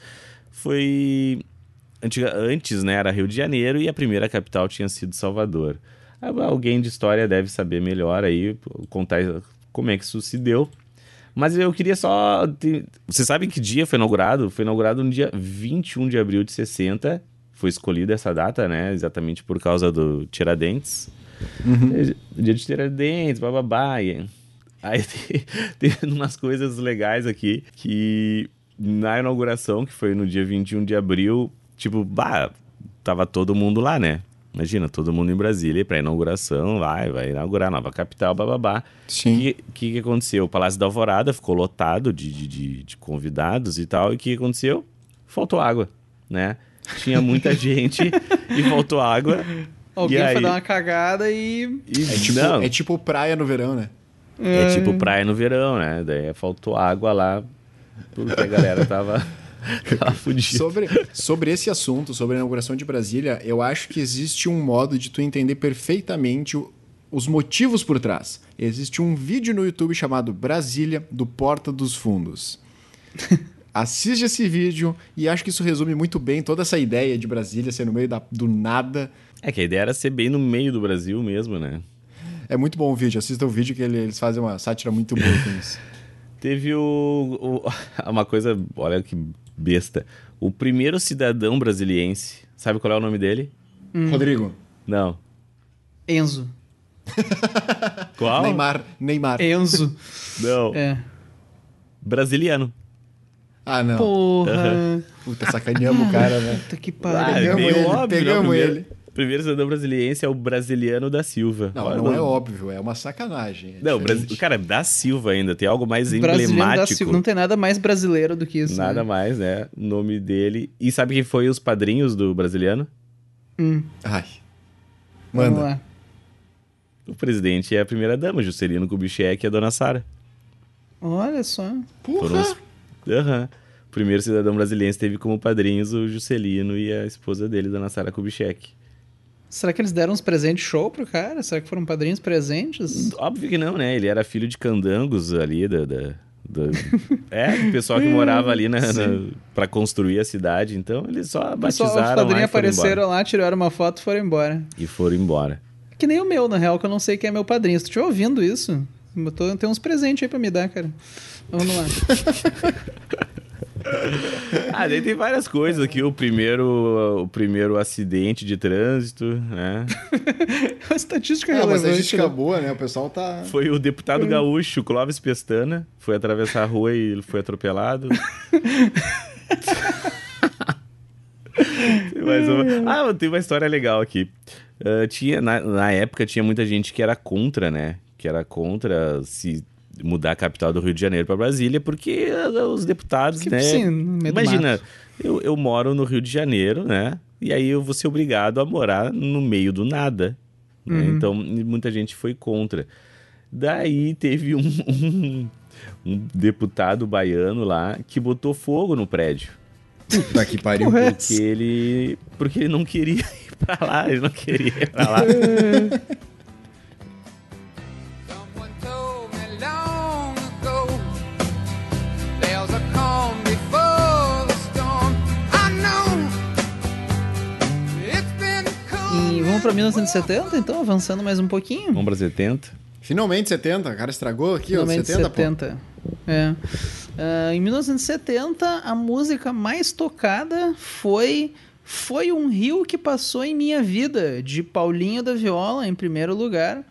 B: Foi. Antiga... Antes, né? Era Rio de Janeiro e a primeira capital tinha sido Salvador. Alguém de história deve saber melhor aí, contar como é que isso se deu. Mas eu queria só. ter- Você sabe que dia foi inaugurado? Foi inaugurado no dia 21 de abril de 60. Foi escolhida essa data, né? Exatamente por causa do Tiradentes. É, Dia de Tiradentes, bababá. E... Aí tem, tem umas coisas legais aqui que na inauguração, que foi no dia 21 de abril, tipo, bah, tava todo mundo lá, né? Imagina, todo mundo em Brasília pra inauguração, vai, vai inaugurar nova capital, bababá. O
C: Sim.
B: que, que, que aconteceu? O Palácio da Alvorada ficou lotado de, de, de, de convidados e tal. E o que aconteceu? Faltou água, né? Tinha muita gente e faltou água.
A: Alguém
B: aí?
A: foi dar uma cagada e.
C: É tipo,
B: não,
C: é tipo praia no verão, né?
B: é tipo praia no verão, né? Daí faltou água lá, porque a galera tava, tava fudida.
C: Sobre, sobre esse assunto, sobre a inauguração de Brasília, eu acho que existe um modo de tu entender perfeitamente o- os motivos por trás. Existe um vídeo no YouTube chamado Brasília do Porta dos Fundos. Assiste esse vídeo e acho que isso resume muito bem toda essa ideia de Brasília ser no meio da- do nada.
B: É que a ideia era ser bem no meio do Brasil mesmo, né?
C: É muito bom o vídeo, assista o vídeo que ele- eles fazem uma sátira muito boa com isso.
B: Teve o, o- uma coisa, olha que besta. O primeiro cidadão brasiliense, sabe qual é o nome dele?
C: Rodrigo,
B: Não.
A: Enzo.
B: Qual?
C: Neymar, Neymar.
A: Enzo.
B: Não.
A: É.
B: Brasiliano.
C: Ah, não.
A: Porra.
C: Puta, sacaneamos o cara, né?
A: Puta que
B: Ah,
A: pariu.
B: é
C: Pegamos
B: meio
C: ele,
B: óbvio,
C: pegamos
B: né? Primeiro,
C: ele.
B: Primeiro cidadão brasiliense é o brasiliano da Silva.
C: Não,
B: Olha,
C: não é óbvio, é uma sacanagem. é
B: Não,
C: diferente.
B: Brasi... cara, da Silva ainda. Tem algo mais
A: Brasiliano da
B: emblemático.
A: Silva. Não tem nada mais brasileiro do que isso.
B: Nada
A: né?
B: mais, né? O nome dele. E sabe quem foi os padrinhos do brasiliano?
A: Hum,
C: Ai.
A: vamos
C: Manda.
A: lá.
B: O presidente é a primeira dama, Juscelino Kubitschek e a dona Sara.
A: Olha só.
B: Foram
C: Porra!
B: os... Aham. O primeiro cidadão brasileiro teve como padrinhos o Juscelino e a esposa dele, dona Sara Kubitschek.
A: Será que eles deram uns presentes show pro cara? Será que foram padrinhos presentes?
B: Óbvio que não, né? Ele era filho de candangos ali da. da- É, do pessoal que morava ali na, na, pra construir a cidade. Então eles só
A: O pessoal,
B: batizaram
A: os padrinhos apareceram
B: embora.
A: lá, tiraram uma foto e foram embora.
B: e foram embora.
A: Que nem o meu, na real, que eu não sei quem é meu padrinho. Se tu estiver ouvindo isso, eu tô, tem uns presentes aí pra me dar, cara. Vamos lá.
B: Ah, daí tem várias coisas aqui. O primeiro, o primeiro acidente de trânsito, né?
A: Uma estatística
C: Ah, mas a
A: relevante.
C: estatística
A: né?
C: boa, né? O pessoal tá.
B: Foi o deputado gaúcho, Clóvis Pestana. Foi atravessar a rua e ele foi atropelado. Tem mais uma- Ah, tem uma história legal aqui. Ah, tinha, na, na época tinha muita gente que era contra, né? Que era contra se mudar a capital do Rio de Janeiro para Brasília, porque ah, os deputados,
A: Que,
B: né?
A: sim, no meio do
B: Imagina, eu, eu moro no Rio de Janeiro, né? E aí eu vou ser obrigado a morar no meio do nada. né?
A: Uhum.
B: Então, muita gente foi contra. Daí teve um, um, um deputado baiano lá que botou fogo no prédio.
C: Puta que pariu.
A: É
B: Porque ele, porque ele não queria ir pra lá, ele não queria ir pra lá.
A: pra 1970, então, avançando mais um pouquinho.
B: Vamos pra 70?
C: Finalmente 70, o cara estragou aqui, ó.
A: Finalmente
C: 70,
A: 70. É. Ah, em 1970, a música mais tocada foi Foi um Rio que Passou em Minha Vida, de Paulinho da Viola, em primeiro lugar.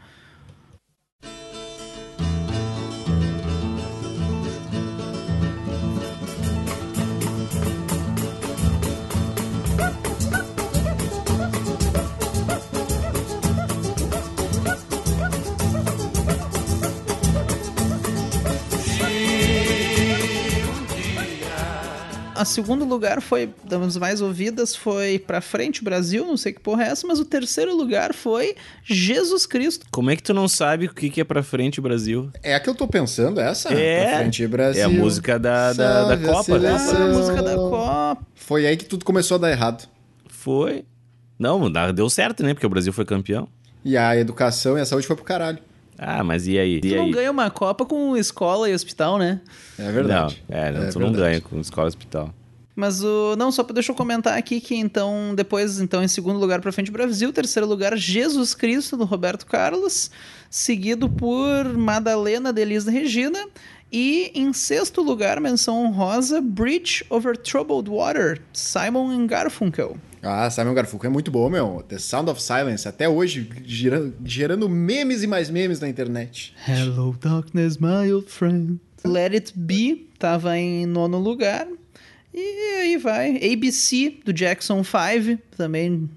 A: A segundo lugar foi, das mais ouvidas, foi Pra Frente Brasil, não sei que porra é essa, mas o terceiro lugar foi Jesus Cristo.
B: Como é que tu não sabe o que que é pra frente Brasil?
C: É a que eu tô pensando, essa?
B: É.
C: Pra frente, Brasil.
B: É a música da, da, da Copa, né?
A: Ah, a música da Copa.
C: Foi aí que tudo começou a dar errado.
B: Foi. Não, deu certo, né? Porque o Brasil foi campeão.
C: E a educação e a saúde foi pro caralho.
B: Ah, mas e aí?
A: Tu
B: E
A: não
B: aí?
A: ganha uma Copa com escola e hospital, né?
C: É verdade.
B: Não, é, não,
C: É
B: tu não
C: verdade.
B: ganha com escola e hospital.
A: Mas o. Não, só pra, deixa eu comentar aqui que então, depois, então, em segundo lugar pra frente Brasil, terceiro lugar Jesus Cristo, do Roberto Carlos, seguido por Madalena de Elis Regina. E em sexto lugar, menção honrosa, Bridge Over Troubled Water, Simon and Garfunkel.
C: Ah, Simon Garfunkel é muito bom, meu. The Sound of Silence, até hoje, gerando, gerando memes e mais memes na internet.
A: Hello darkness, my old friend. Let It Be tava em nono lugar. E aí vai. ABC do Jackson 5 também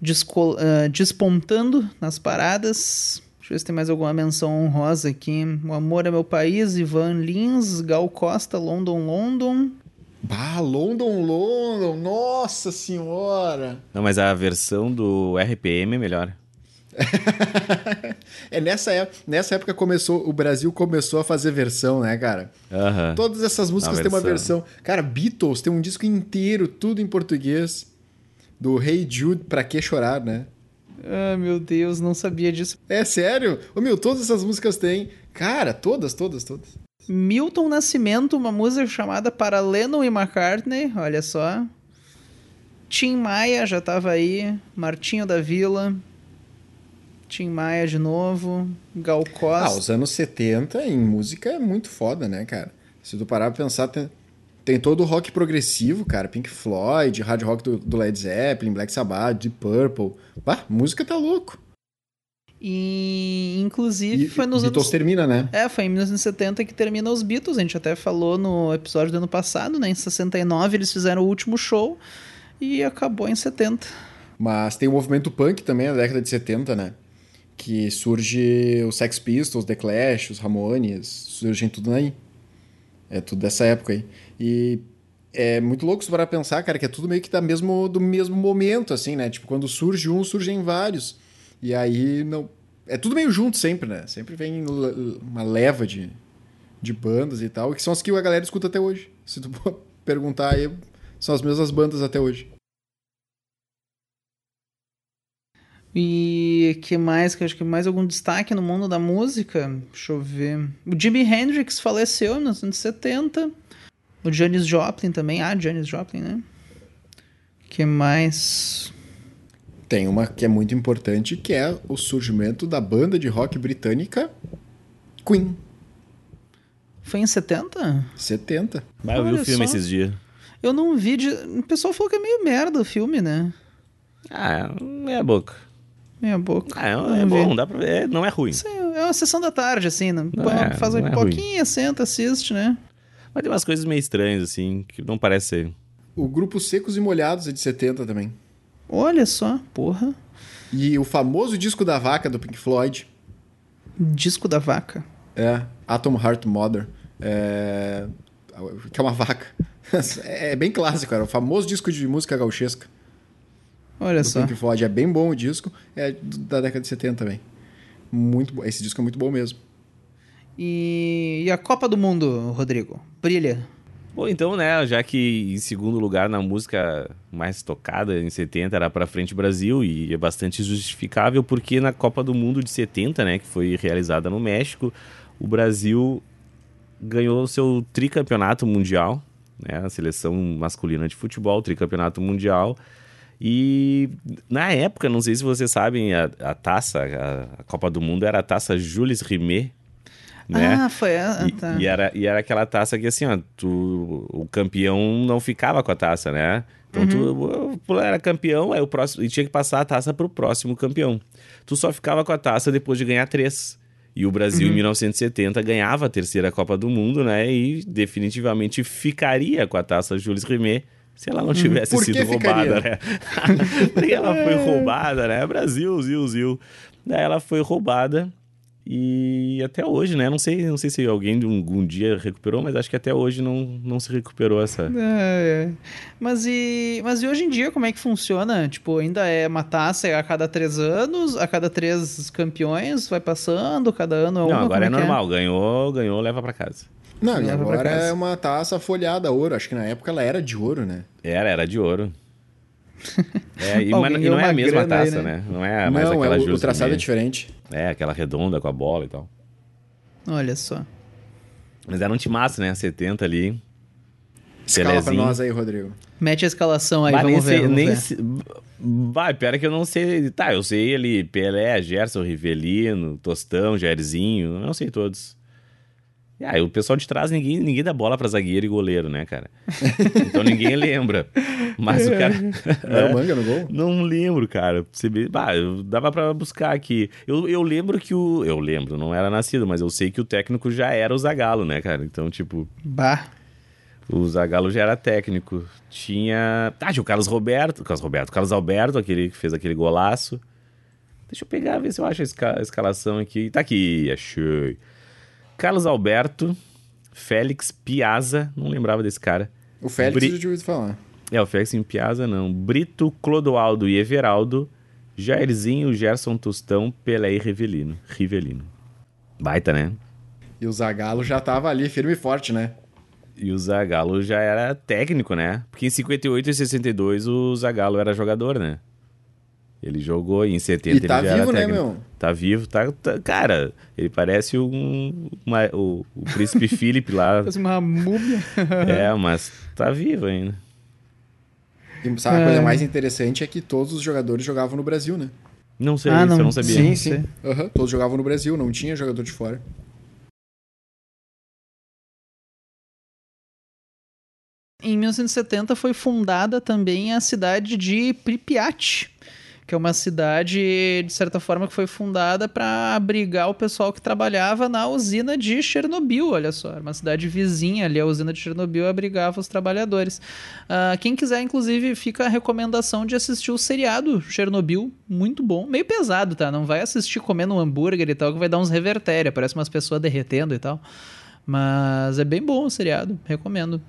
A: descol- ah, despontando nas paradas. Deixa eu ver se tem mais alguma menção honrosa aqui. O Amor é Meu País, Ivan Lins, Gal Costa, London, London.
C: Bah, London, London, nossa senhora!
B: Não, mas a versão do RPM é melhor.
C: É nessa época, nessa época começou, o Brasil começou a fazer versão, né, cara?
B: Aham.
C: Todas essas músicas
B: Uma
C: têm uma
B: versão.
C: versão. Cara, Beatles tem um disco inteiro, tudo em português. Do Hey Jude, Pra Que Chorar, né?
A: Ah, meu Deus, não sabia disso.
C: É sério? Ô, meu, todas essas músicas têm. Cara, todas, todas, todas.
A: Milton Nascimento, uma música chamada Para Lennon e McCartney, olha só. Tim Maia já tava aí, Martinho da Vila, Tim Maia de novo, Gal
C: Ah,
A: Costa.
C: os anos 70 em música é muito foda, né, cara? Se tu parar pra pensar, tem, tem todo o rock progressivo, cara. Pink Floyd, hard rock do, do Led Zeppelin, Black Sabbath, Deep Purple. Bah, música tá louco.
A: E inclusive
C: E
A: foi nos
C: Beatles
A: anos...
C: termina, né?
A: É, foi em 1970 que termina os Beatles. A gente até falou no episódio do ano passado, né? Em 69 eles fizeram o último show e acabou em 70.
C: Mas tem o movimento punk também na década de 70, né? Que surge os Sex Pistols, The Clash, os Ramones, surgem tudo aí. É tudo dessa época aí. E é muito louco se parar pensar, cara, que é tudo meio que da mesmo, do mesmo momento, assim, né? Tipo, quando surge um, surgem vários. E aí não. É tudo meio junto sempre, né? Sempre vem uma leva de, de bandas e tal, que são as que a galera escuta até hoje. Se tu perguntar aí, são as mesmas bandas até hoje.
A: E que mais? Que acho que mais algum destaque no mundo da música? Deixa eu ver. O Jimi Hendrix faleceu em 1970. O Janis Joplin também. Ah, Janis Joplin, né? que mais?
C: Tem uma que é muito importante, que é o surgimento da banda de rock britânica Queen,
A: Foi em 70?
C: 70.
B: Mas eu vi o filme
A: só.
B: esses dias.
A: Eu não vi. De... O pessoal falou que é meio merda o filme, né?
B: Ah, meia boca.
A: Meia boca.
B: Ah, é, é bom, dá pra ver. Não é ruim.
A: Sim, é uma sessão da tarde, assim, né?
B: É-
A: faz uma
B: é
A: pipoquinha, senta, assiste, né?
B: Mas tem umas coisas meio estranhas, assim, que não parece ser.
C: O grupo Secos e Molhados é de 70 também.
A: Olha só, porra.
C: E o famoso disco da vaca do Pink Floyd
A: Disco da vaca.
C: é Atom Heart Mother, é... que é uma vaca. É bem clássico, era o famoso disco de música gauchesca
A: Olha só.
C: Pink Floyd. É bem bom o disco, é da década de 70 também. Muito bom. Esse disco é muito bom mesmo.
A: E... e a Copa do Mundo, Rodrigo? Brilha.
B: Bom, então, né, já que em segundo lugar na música mais tocada em 70 era pra frente Brasil e é bastante justificável porque na Copa do Mundo de 70, né, que foi realizada no México, o Brasil ganhou o seu tricampeonato mundial, né, a seleção masculina de futebol, tricampeonato mundial. E na época, não sei se vocês sabem, a, a taça, a, a Copa do Mundo era a taça Jules Rimet, né?
A: Ah, foi. Ah,
B: E,
A: tá.
B: e era, e era aquela taça que assim, ó, tu, o campeão não ficava com a taça, né? Então tu, tu era campeão, aí o próximo, e tinha que passar a taça pro próximo campeão. Tu só ficava com a taça depois de ganhar três. E o Brasil, em 1970, ganhava a terceira Copa do Mundo, né? E definitivamente ficaria com a taça Jules Rimet se ela não tivesse
C: Por que
B: sido roubada, né? Porque ela foi roubada, né? Brasil, zil, zil. Daí ela foi roubada e até hoje, né? Não sei, não sei se alguém de um, algum dia recuperou, mas acho que até hoje não, não se recuperou essa.
A: É, é. Mas, e, mas e hoje em dia, como é que funciona? Tipo, ainda é uma taça a cada três anos, a cada três campeões, vai passando, cada ano é uma?
B: Não, agora
A: como
B: é
A: que
B: normal. Ganhou, ganhou, leva pra casa.
C: Não, e agora
A: casa.
C: é uma taça folhada a ouro. Acho que na época ela era de ouro, né?
B: Era, era de ouro. É, e, mas, e não é a mesma
A: grana aí,
B: taça,
A: né?
B: né? Não é mais
C: não,
B: aquela
C: é, o, o
B: Jules
C: traçado é diferente.
B: É, aquela redonda com a bola e tal.
A: Olha só.
B: Mas era um timaço, né? 70 ali.
C: Escala pra nós aí, Rodrigo.
A: Mete a escalação aí,
B: Bah,
A: vamos
B: nem
A: ver.
B: sei,
A: vamos
B: nem
A: ver.
B: se- Vai, pior é que eu não sei. Tá, eu sei ali Pelé, Gerson, Rivelino, Tostão, Jairzinho. eu Não sei todos. E aí, o pessoal de trás, ninguém, ninguém dá bola pra zagueiro e goleiro, né, cara? Então ninguém lembra. Mas o cara.
C: Não era o manga no gol?
B: Não lembro, cara. Você bah, eu dava pra buscar aqui. Eu, eu lembro que o. Eu lembro, não era nascido, mas eu sei que o técnico já era o Zagalo, né, cara? Então, tipo,
A: Bah.
B: o Zagalo já era técnico. Tinha. Ah, tinha o Carlos Roberto. Carlos Roberto. Carlos Alberto, aquele que fez aquele golaço. Deixa eu pegar, ver se eu acho a, esca- a escalação aqui. Tá aqui, achei. Carlos Alberto, Félix Piazza, não lembrava desse cara.
C: O Félix
B: Bri-
C: eu já tinha ouvido falar.
B: É, o Félix em Piazza não. Brito, Clodoaldo e Everaldo, Jairzinho, Gerson Tostão, Pelé e Rivelino. Rivelino. Baita, né?
C: E o Zagallo já tava ali firme e forte, né?
B: E o Zagallo já era técnico, né? Porque em 58 e 62 o Zagallo era jogador, né? Ele jogou e em 70
C: E
B: ele
C: tá
B: já era
C: vivo, né,
B: técnico.
C: meu?
B: Tá vivo, tá, tá- Cara, ele parece um, uma- o, o príncipe Philip lá.
A: Parece uma múmia.
B: é, mas tá vivo ainda.
C: E sabe, a coisa mais interessante é que todos os jogadores jogavam no Brasil, né?
B: Não sei,
A: Ah,
B: isso eu
A: não.
B: não sabia.
A: Sim.
C: sim. Aham, todos jogavam no Brasil, não tinha jogador de fora.
A: Em 1970 foi fundada também a cidade de Pripyat, que é uma cidade, de certa forma, que foi fundada para abrigar o pessoal que trabalhava na usina de Chernobyl, olha só. Uma cidade vizinha ali, a usina de Chernobyl abrigava os trabalhadores. Ah, quem quiser, inclusive, fica a recomendação de assistir o seriado Chernobyl, muito bom. Meio pesado, tá? Não vai assistir comendo um hambúrguer e tal, que vai dar uns revertéria, parece umas pessoas derretendo e tal. Mas é bem bom o seriado, recomendo.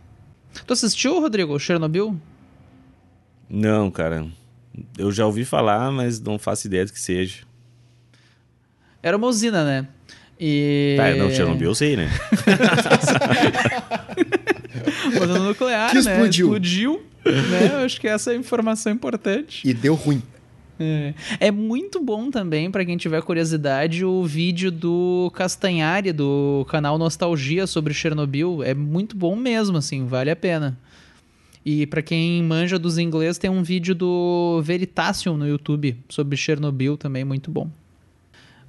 A: Tu assistiu, Rodrigo, Chernobyl?
B: Não, cara. Eu já ouvi falar, mas não faço ideia do que seja.
A: Era uma usina, né? E...
B: Tá, não, Chernobyl eu sei, né?
A: Usina nuclear,
C: Que
A: né?
C: explodiu.
A: Explodiu, né? Eu acho que essa é a informação importante.
C: E deu ruim.
A: É, É muito bom também, pra quem tiver curiosidade, o vídeo do Castanhari, do canal Nostalgia sobre Chernobyl. É muito bom mesmo, assim, vale a pena. E pra quem manja dos inglês, tem um vídeo do Veritasium no YouTube sobre Chernobyl também, muito bom.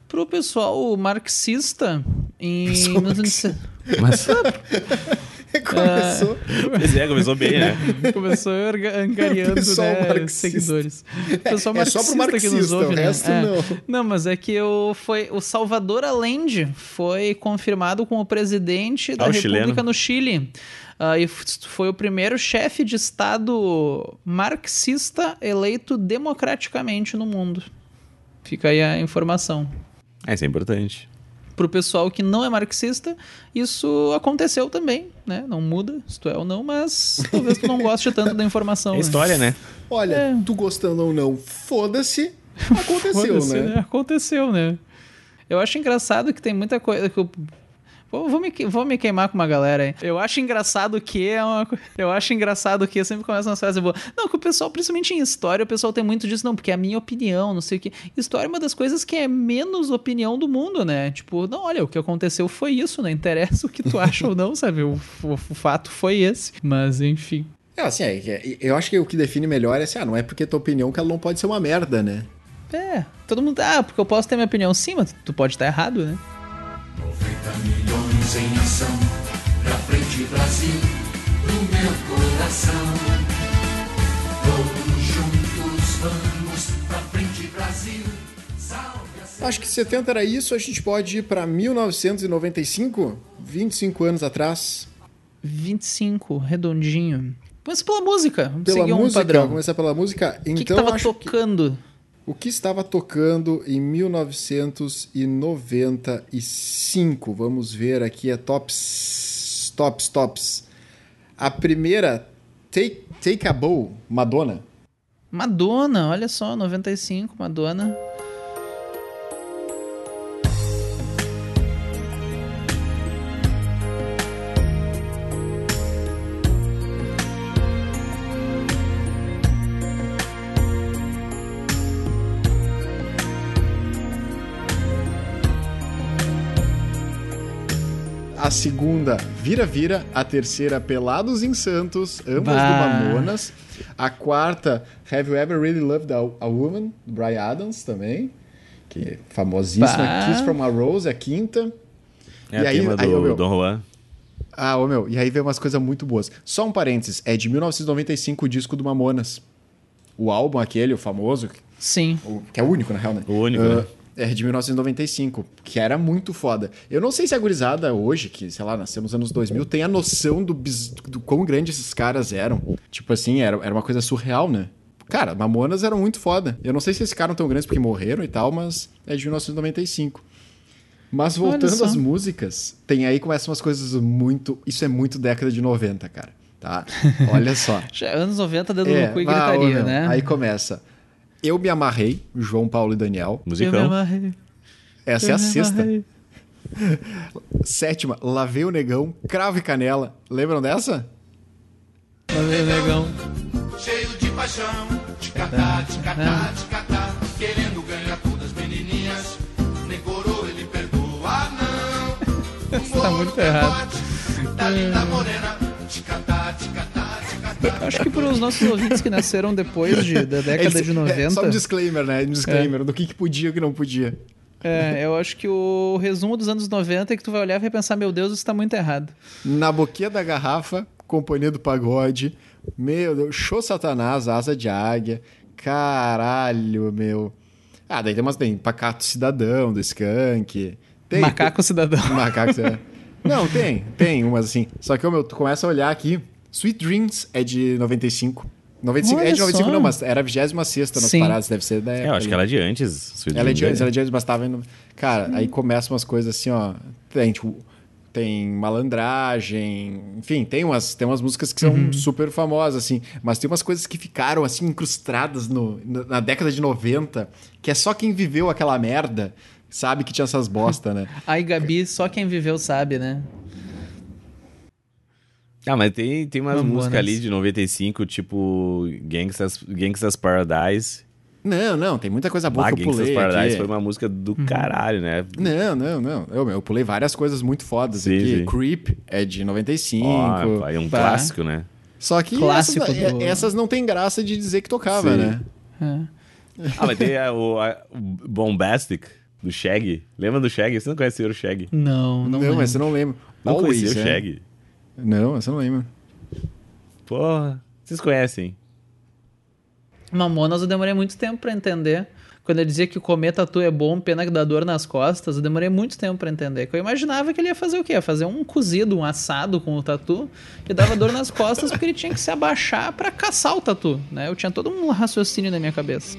A: Pro pessoal marxista, em...
C: Pessoal
A: 1900
B: Mas,
C: Começou.
B: pois é, começou bem, né?
A: Começou angariando
C: Pessoal
A: né,
C: marxista.
A: seguidores. Pessoal
C: É só pro
A: marxista que nos ouve,
C: o
A: né?
C: resto
A: É.
C: não.
A: Não, mas é que o, foi, o Salvador Allende foi confirmado como presidente da
B: Ah, o
A: República
B: chileno.
A: no Chile. Ah, e foi o primeiro chefe de Estado marxista eleito democraticamente no mundo. Fica aí a informação.
B: É, isso é importante.
A: Pro pessoal que não é marxista, isso aconteceu também, né? Não muda se tu é ou não, mas talvez tu não goste tanto da informação.
B: É
A: né?
B: história, né?
C: Olha,
A: É.
C: tu gostando ou não, foda-se. Aconteceu,
A: Foda-se,
C: né?
A: Aconteceu, né? Eu acho engraçado que tem muita coisa que eu. Vou, vou me, vou me queimar com uma galera aí. Eu acho engraçado que é uma. Eu acho engraçado que sempre começa umas frases boas. Não, que o pessoal, principalmente em história, o pessoal tem muito disso, não, porque é a minha opinião, não sei o que. História é uma das coisas que é menos opinião do mundo, né? Tipo, não, olha, o que aconteceu foi isso, não interessa o que tu acha ou não, sabe? O, o- o fato foi esse. Mas, enfim.
C: É, assim, é, é, eu acho que o que define melhor é assim, ah, não é porque tua opinião que ela não pode ser uma merda, né?
A: É, todo mundo. Ah, porque eu posso ter minha opinião sim, mas tu pode estar errado, né?
D: 90 milhões em ação, pra frente Brasil, do meu coração. Todos juntos vamos, pra frente Brasil, salve a
C: Acho que 70 era isso, a gente pode ir pra 1995, 25 anos atrás.
A: 25, redondinho. Começa pela música. Vamos
C: Pela
A: seguir um
C: música,
A: padrão.
C: começar pela música.
A: O que, que
C: então,
A: tava
C: acho que
A: tocando?
C: O que estava tocando em 1995? Vamos ver aqui a tops, tops, tops. A primeira, Take, Take a Bow, Madonna.
A: Madonna, olha só, 95, Madonna.
C: A segunda, Vira Vira. A terceira, Pelados em Santos, ambas
A: Bah.
C: do Mamonas. A quarta, Have You Ever Really Loved a, a Woman, do Brian Adams também. Que é famosíssima.
A: Bah.
C: Kiss from a Rose, a quinta.
B: É
C: E
B: a
C: aí-
B: tema
C: aí,
B: do
C: meu,
B: Dom Juan.
C: Ah, ô meu, e aí vem umas coisas muito boas. Só um parênteses, é de 1995 o disco do Mamonas. O álbum aquele, o famoso,
A: Sim.
C: o- que é o único, na real, né?
B: O único,
C: Ah,
B: né?
C: É de 1995, que era muito foda. Eu não sei se a gurizada hoje, que, sei lá, nasceu nos anos 2000, tem a noção do, bis- do quão grandes esses caras eram. Tipo assim, era, era uma coisa surreal, né? Cara, Mamonas eram muito foda. Eu não sei se esses caras tão grandes porque morreram e tal, mas é de 1995. Mas voltando às músicas, tem aí começam umas coisas muito. Isso é muito década de 90, cara. Tá? Olha só.
A: É anos 90, dedo
C: É,
A: no cu e gritaria,
C: meu,
A: né?
C: Aí começa. Eu me amarrei, João Paulo e Daniel.
A: Eu me
B: Musicão.
A: amarrei,
C: Essa é
A: eu
C: a
A: me
C: sexta.
A: amarrei.
C: Sétima, Lavei o Negão, Cravo e Canela. Lembram dessa?
A: Valeu, negão.
D: cheio de paixão. Ticatá, ticatá, ticatá, querendo ganhar todas as menininhas. Nem coroa ele perdoa, não.
A: Isso tá muito errado.
D: Da linda morena. Ticatá, ticatá, ticatá.
A: Acho que para os nossos ouvintes que nasceram depois de, da década
C: Eles-
A: de
C: é,
A: 90.
C: só um disclaimer, né? Um disclaimer do que, que podia e o que não podia.
A: É, eu acho que o resumo dos anos 90 é que tu vai olhar e vai pensar, meu Deus, isso tá muito errado.
C: Na boquinha da garrafa, Companhia do Pagode. Meu Deus, Show Satanás, Asa de Águia. Caralho, meu. Ah, daí tem umas. Tem Pacato Cidadão, do Skank. Tem,
A: Macaco cidadão.
C: Macaco Cidadão. Não, tem, tem umas assim. Só que, meu, tu começa a olhar aqui. Sweet Dreams é de 95. 95 é de 95,
A: só.
C: não, mas era a 26 nas
A: Sim.
C: paradas, deve ser da
B: É,
C: época.
B: eu acho que ela é de antes. Sweet
C: Ela é de antes, ela é de antes, mas tava indo. Cara, aí começam umas coisas assim, ó. Tem, tipo, tem malandragem, enfim, tem umas, tem umas músicas que são super famosas, assim, mas tem umas coisas que ficaram assim, incrustadas no, na na década de 90, que é só quem viveu aquela merda sabe que tinha essas bosta, né?
A: Aí, Gabi, só quem viveu sabe, né?
B: Ah, mas tem, tem umas
A: Mamonas.
B: músicas ali de 95, tipo Gangsta's, Gangsta's Paradise.
C: Não, não, tem muita coisa boa
B: Ah,
C: que eu
B: Gangsta's
C: pulei
B: Paradise
C: aqui.
B: foi uma música do caralho, né?
C: Não, não, não. Eu, eu pulei várias coisas muito fodas
B: Sim,
C: aqui.
B: sim.
C: Creep é de 95.
B: Ó, é um
A: Pá.
B: clássico, né?
C: Só que
A: Clássico
C: essas,
A: do-
C: essas não tem graça de dizer que tocava,
B: Sim.
C: né?
A: É.
B: Ah, mas tem a- o, a- o Bombastic, do Shaggy. Lembra do Shaggy? Você não conhece o Shaggy?
A: Não, não,
C: Não,
A: lembro.
C: mas você não lembra.
B: Não
C: Always,
B: conhecia o
C: é.
B: Shaggy?
C: Não, você não lembra.
B: Porra, vocês conhecem.
A: Mamonas eu demorei muito tempo pra entender. Quando eu dizia que comer tatu é bom, pena que dá dor nas costas, eu demorei muito tempo pra entender. Que eu imaginava que ele ia fazer o quê? Ia fazer um cozido, um assado com o tatu, que dava dor nas costas porque ele tinha que se abaixar pra caçar o tatu, né? Eu tinha todo um raciocínio na minha cabeça.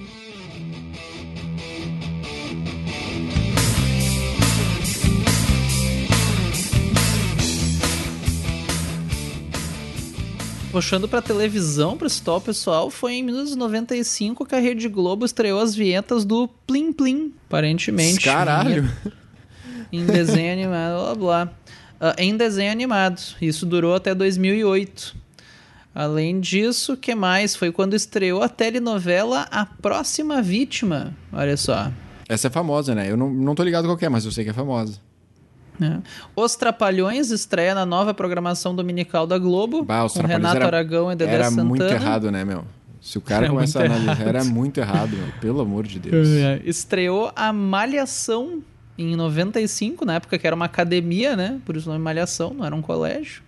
A: Puxando pra televisão, pra citar o pessoal, foi em 1995 que a Rede Globo estreou as vinhetas do Plim Plim, aparentemente.
C: Caralho.
A: Em desenho animado, blá blá. Ah, em desenho animado. Isso durou até 2008. Além disso, o que mais? Foi quando estreou a telenovela A Próxima Vítima. Olha só.
C: Essa é famosa, né? Eu não, não tô ligado qual é, mas eu sei que é famosa.
A: Né? Os Trapalhões estreia na nova programação dominical da Globo.
C: Bah, os
A: com
C: Trapalhões
A: Renato
C: era-
A: Aragão e Dedé
C: Era
A: Santana.
C: muito errado, né, meu? Se o cara
A: Era
C: começa a
A: muito
C: analisar,
A: errado.
C: era muito errado, meu. Pelo amor de Deus.
A: É, Estreou a Malhação em 95, na época que era uma academia, né? Por isso o nome Malhação, não era um colégio.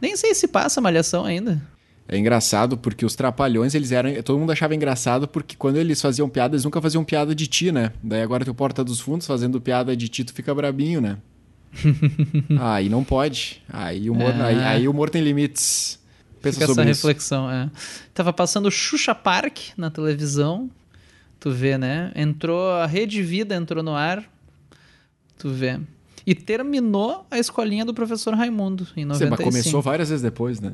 A: Nem sei se passa Malhação ainda.
C: É engraçado porque os trapalhões, eles eram. Todo mundo achava engraçado porque quando eles faziam piada, eles nunca faziam piada de ti, né? Daí agora tem o Porta dos Fundos fazendo piada de ti, tu fica brabinho, né? aí não pode. Aí o humor,
A: É.
C: aí, aí o humor tem limites. Pensa
A: Fica essa
C: sobre isso.
A: reflexão, é. Tava passando Xuxa Park na televisão. Tu vê, né? Entrou a Rede Vida entrou no ar. Tu vê. E terminou a escolinha do professor Raimundo em 95.
C: Sim, mas começou várias vezes depois, né?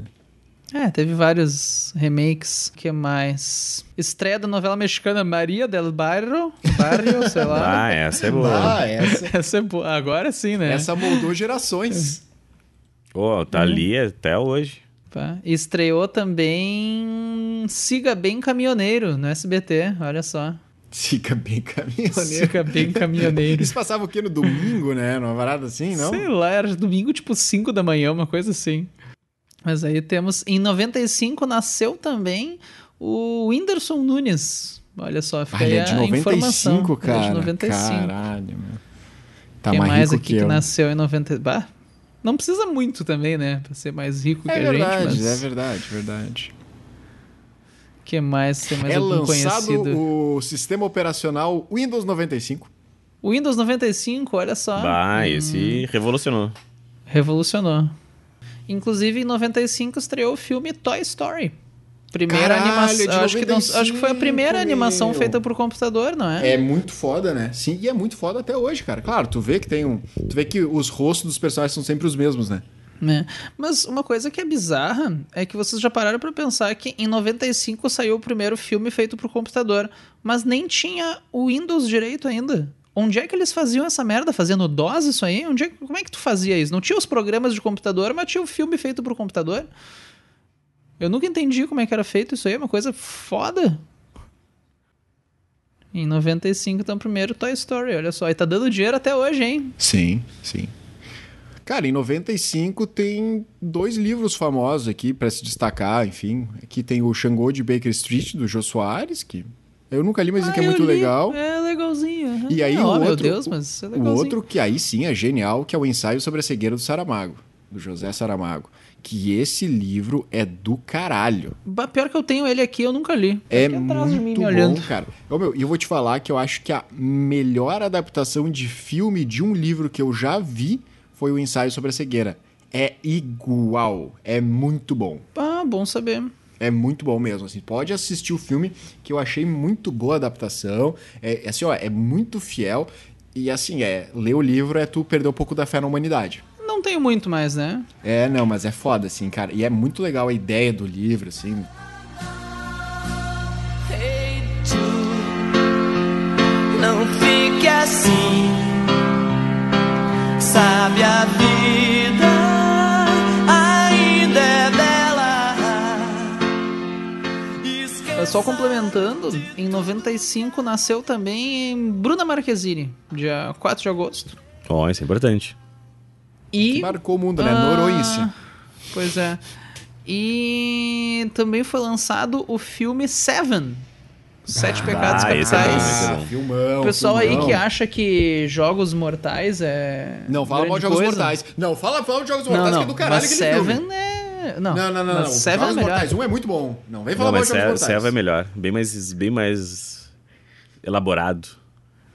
A: É, teve vários remakes. O que mais? Estreia da novela mexicana Maria del Barrio. Barrio, sei lá.
B: Ah, essa é boa.
C: Ah, essa,
A: Essa é boa. Agora sim, né?
C: essa moldou gerações.
B: Pô, tá ali até hoje.
A: Pá. Estreou também Siga Bem Caminhoneiro no SBT. Olha só.
C: Fica bem caminhoneiro.
A: Siga Bem Caminhoneiro.
C: Isso passava o quê? No domingo, né? Numa varada assim, não?
A: Sei lá, era domingo tipo 5 da manhã, uma coisa assim. Mas aí temos. Em 95 nasceu também o Whindersson Nunes. Olha só, fica
C: Ah, ele
A: aí
C: é de
A: a informação.
C: 95,
A: Ele é
C: cara.
A: de 95.
C: Caralho, meu. Tá
A: Quem
C: mais,
A: mais
C: rico
A: aqui
C: que
A: que,
C: eu.
A: nasceu em 90... Bah, não precisa muito também, né? Pra ser mais rico
C: É
A: que a
C: verdade,
A: gente, mas...
C: é verdade, verdade.
A: que mais? Tem mais
C: é
A: algum
C: lançado
A: conhecido?
C: o sistema operacional Windows 95.
A: O Windows 95, olha só.
B: Bah, esse revolucionou.
A: Revolucionou. Inclusive, em 95 estreou o filme Toy Story. Primeira animação. Acho que, não- acho que foi a
C: 95,
A: primeira animação
C: meu.
A: feita por computador, não é?
C: É muito foda, né? Sim, e é muito foda até hoje, cara. Claro, tu vê que tem um. Tu vê que os rostos dos personagens são sempre os mesmos, né?
A: É. Mas uma coisa que é bizarra é que vocês já pararam pra pensar que em 95 saiu o primeiro filme feito por computador, mas nem tinha o Windows direito ainda. Onde é que eles faziam essa merda? Fazendo DOS isso aí? Onde é, que- como é que tu fazia isso? Não tinha os programas de computador, mas tinha o filme feito por computador? Eu nunca entendi como é que era feito isso aí, é uma coisa foda. Em 95, então, primeiro Toy Story, olha só. E tá dando dinheiro até hoje, hein?
C: Sim, sim. Cara, em 95 tem dois livros famosos aqui pra se destacar, enfim. Aqui tem o Xangô de Baker Street, do Jô Soares, que eu nunca li, mas dizem que é
A: Ah,
C: muito
A: li.
C: legal.
A: É legalzinho. Aham.
C: E aí
A: Ah,
C: o outro,
A: meu Deus, mas é
C: o outro que aí sim é genial, que é o ensaio sobre a cegueira do Saramago, do José Saramago. Que esse livro é do caralho.
A: Pior que eu tenho ele aqui, eu nunca li.
C: É
A: de mim,
C: muito
A: me
C: bom,
A: olhando.
C: cara. E eu vou te falar que eu acho que a melhor adaptação de filme de um livro que eu já vi foi o ensaio sobre a cegueira. É igual. É muito bom.
A: Ah, bom saber.
C: É muito bom mesmo, assim. Pode assistir o filme, que eu achei muito boa a adaptação. É, assim, ó, é muito fiel. E assim, é, ler o livro é tu perder um pouco da fé na humanidade.
A: Não tenho muito mais, né?
C: É, não, mas é foda, assim, cara. E é muito legal a ideia do livro, assim.
E: Hey, não fique assim. Sabe a vida
A: Só complementando, em 95 nasceu também Bruna Marquezine, dia 4 de agosto.
B: Ó, isso é importante.
A: E.
C: Que marcou o mundo, né?
A: Ah,
C: Noroense.
A: Pois é. E também foi lançado o filme Seven. Sete Pecados
B: ah, esse é
A: Capitais.
B: esse é
C: Ah, filmão.
A: O pessoal aí
C: filmão.
A: que acha que Jogos Mortais é.
C: Não, fala mal de Jogos
A: coisa.
C: Mortais. Não, fala, fala de Jogos
A: Não,
C: Mortais,
A: não.
C: que é do caralho
A: mas Seven
C: filme.
A: É. Não,
C: Não, não, não, não. Jogos
A: é melhor.
C: Mortais 1 é muito bom. Não, vem falar
B: Não,
C: mal de Jogos
B: Serra,
C: Mortais.
B: Serra é melhor. Bem mais, bem mais elaborado.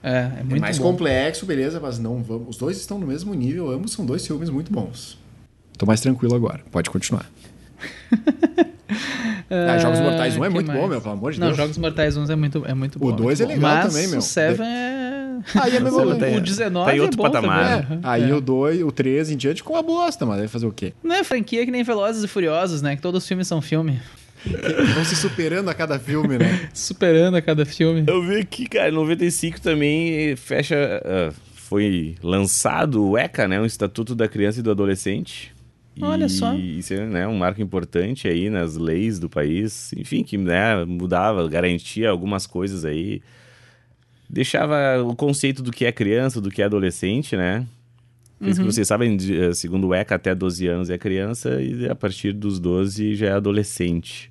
A: É, é
C: É
A: muito
C: mais
A: bom.
C: complexo, beleza, mas não vamos. Os dois estão no mesmo nível, ambos são dois filmes muito bons. Tô mais tranquilo agora, pode continuar. ah, Jogos Mortais 1 é muito
A: mais?
C: bom, meu, pelo amor de
A: Não,
C: Deus.
A: Jogos Mortais 1 é muito, é muito bom.
C: O dois
A: muito
C: é
A: bom.
C: legal
A: Mas
C: também, meu.
A: O Seven é.
C: Aí é mesmo.
A: O,
B: tá em-
A: o 19
B: tá em outro
A: é bom
B: patamar.
A: também.
C: É, aí o 2, o 3 em diante com uma bosta, mas vai fazer o quê?
A: Não é franquia que nem Velozes e Furiosos, né? Que todos os filmes são filme.
C: Vão se superando a cada filme, né?
A: Superando a cada filme.
B: Eu vi aqui, cara, em 95 também fecha. ah, foi lançado o ECA, né? O Estatuto da Criança e do Adolescente. E
A: Olha só.
B: Isso é né, um marco importante aí nas leis do país. Enfim, que né, mudava, garantia algumas coisas aí. Deixava o conceito do que é criança, do que é adolescente, né? Isso que vocês sabem, eh, segundo o ECA, até 12 anos é criança e a partir dos 12 já é adolescente.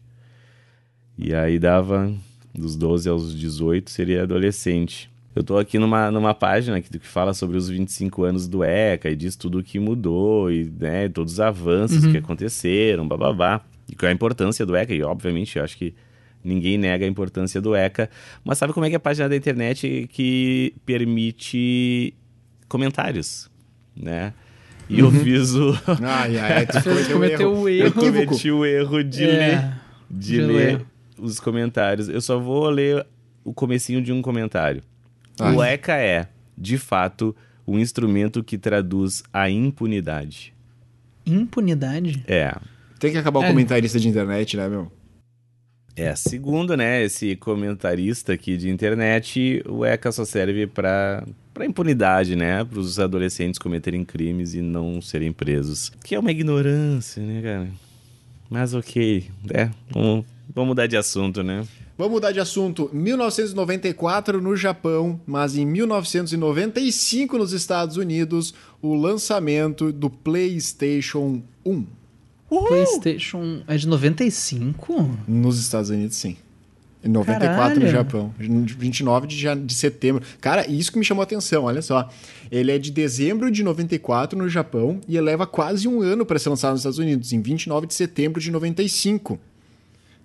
B: E aí dava dos 12 aos 18 seria adolescente. Eu tô aqui numa, numa página que, que fala sobre os 25 anos do ECA e diz tudo o que mudou e né, todos os avanços que aconteceram, bababá. E qual é a importância do ECA, e obviamente eu acho que ninguém nega a importância do ECA, mas sabe como é que é a página da internet que permite comentários, né? E eu fiz o...
C: Ai, ai, tu
A: Você
C: cometeu, um
A: o
C: erro. Equívoco.
B: cometi o erro de
A: É,
B: ler, de
A: de
B: ler
A: ler.
B: os comentários. Eu só vou ler o comecinho de um comentário.
C: Ai.
B: O ECA é, de fato, um instrumento que traduz a impunidade.
A: Impunidade?
B: É.
C: Tem que acabar o
A: É.
C: comentarista de internet, né, meu?
B: É, segundo, né, esse comentarista aqui de internet, o ECA só serve para para impunidade, né, para os adolescentes cometerem crimes e não serem presos. Que é uma ignorância, né, cara? Mas ok, é, vamos, vamos mudar de assunto, né?
C: Vamos mudar de assunto. 1994 no Japão, mas em 1995 nos Estados Unidos, o lançamento do PlayStation 1.
A: PlayStation é de 95?
C: Nos Estados Unidos, sim. Em 94
A: Caralho.
C: no Japão. 29 de, de setembro. Cara, isso que me chamou a atenção, olha só. Ele é de dezembro de 94 no Japão e leva quase um ano para ser lançado nos Estados Unidos, em 29 de setembro de 95.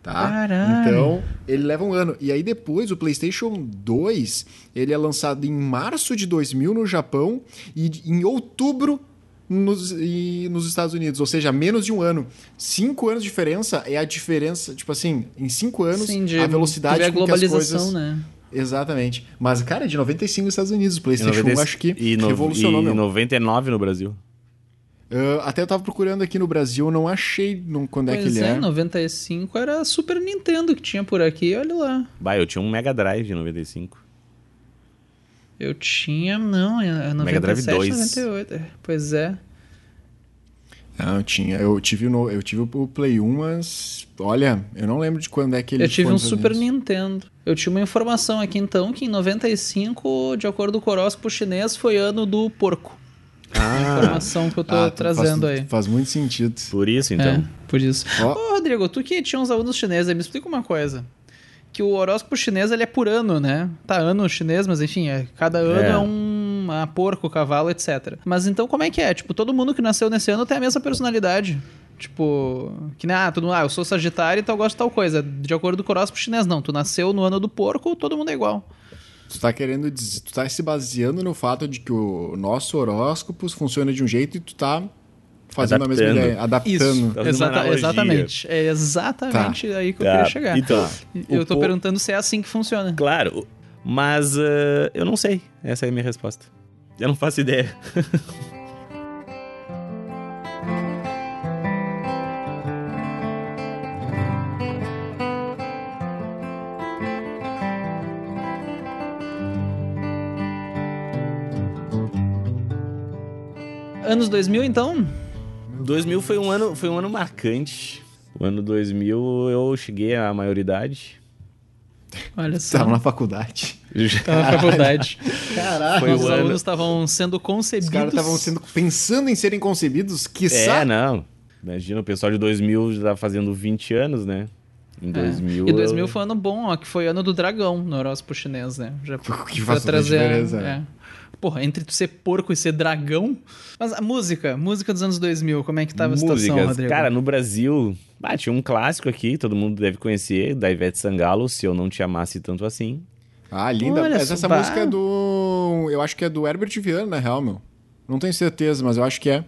C: Tá?
A: Caralho.
C: Então, ele leva um ano. E aí depois, o PlayStation 2, ele é lançado em março de 2000 no Japão e em outubro nos, e nos Estados Unidos. Ou seja, menos de um ano. Cinco anos de diferença é a diferença, tipo assim, em cinco anos,
A: Sim, de
C: a velocidade
A: a
C: com que as
A: globalização,
C: coisas...
A: né?
C: Exatamente. Mas, cara, é de 95 nos Estados Unidos. O PlayStation 1
B: 90
C: acho que
B: e no-
C: revolucionou,
B: e
C: meu.
B: 99 no Brasil.
C: Ah, até eu tava procurando aqui no Brasil, não achei no- quando é que
A: Pois
C: ele
A: é,
C: é.
A: 95 era Super Nintendo que tinha por aqui, olha lá.
B: Bah, eu tinha um Mega Drive em 95.
A: Eu tinha, não, é
B: Mega Drive
A: 97,
B: 2.
A: 98. é, Pois é.
C: Não, eu tinha. Eu tive, no, eu tive o Play 1, mas. Olha, eu não lembro de quando é que ele
A: Eu tive um Super. Nintendo. Eu tinha uma informação aqui então que em 95, de acordo com o horóscopo chinês, foi ano do porco.
B: Ah,
A: Informação que eu tô
C: Ah,
A: trazendo
C: faz,
A: aí.
C: Faz muito sentido.
B: por isso então.
A: É, por isso.
C: Ó.
A: Ô, Rodrigo, tu que tinha uns alunos chineses aí, me explica uma coisa. Que o horóscopo chinês ele é por ano, né? Tá ano chinês, mas enfim, é, cada ano
B: É.
A: é, um ah, porco, cavalo, etc. Mas então como é que é? Tipo, todo mundo que nasceu nesse ano tem a mesma personalidade. Tipo, que nem, ah, todo mundo, ah, eu sou sagitário, então eu gosto de tal coisa. De acordo com o horóscopo chinês, não. Tu nasceu no ano do porco, todo mundo é igual.
C: Tu tá querendo dizer, tu tá se baseando no fato de que o nosso horóscopo funciona de um jeito e tu tá fazendo a mesma
B: Adaptando.
C: ideia, adaptando.
B: Tá uma
A: Exata- exatamente. É exatamente aí que eu
B: Tá,
A: queria chegar.
B: Então,
A: eu tô
B: po-
A: perguntando se é assim que funciona.
B: Claro, mas ah, eu não sei. Essa é a minha resposta. Eu não faço ideia.
A: Anos 2000, então?
B: 2000 foi um ano, foi um ano marcante. O ano 2000 eu cheguei à maioridade.
A: Olha só.
C: Tava na faculdade.
A: Tava na faculdade.
C: Caralho.
B: Foi
A: Os alunos estavam sendo concebidos.
C: Os caras estavam sendo pensando em serem concebidos,
B: É,
C: quiçá.
B: não. Imagina, o pessoal de 2000 já tá fazendo 20 anos, né? Em 2000.
A: É. E 2000
B: eu-
A: foi ano bom, ó, que foi ano do dragão no horóscopo chinês, né? Já
C: Que faz
A: trazer.
C: diferença,
A: é.
C: né?
A: Porra, entre tu ser porco e ser dragão. Mas a música, música dos anos 2000, como é que tava a situação,
B: Músicas.
A: Rodrigo?
B: Cara, no Brasil, ah, tinha um clássico aqui, todo mundo deve conhecer, da Ivete Sangalo, Se Eu Não Te Amasse Tanto Assim.
C: Ah, linda.
A: Olha
C: Mas essa
A: bah.
C: música é do. Eu acho que é do Herbert Viana, na real, meu. Não tenho certeza, mas eu acho que é.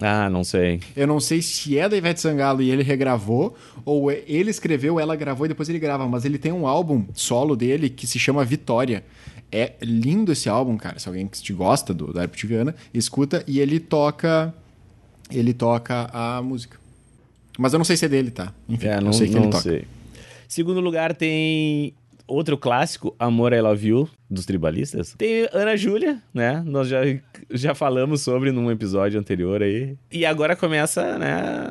B: Ah, não sei.
C: Eu não sei se é da Ivete Sangalo e ele regravou, ou é- ele escreveu, ela gravou e depois ele grava. Mas ele tem um álbum solo dele que se chama Vitória. É lindo esse álbum, cara. Se alguém que te gosta do, do Herbert Viana, escuta e ele toca. Ele toca a música. Mas eu não sei se é dele, tá? Enfim,
B: É,
C: eu
B: não,
C: sei que
B: não
C: ele toca.
B: sei. Segundo lugar tem outro clássico, Amor I Love You, dos tribalistas. Tem Ana Júlia, né? Nós já, já falamos sobre num episódio anterior aí. E agora começa, né?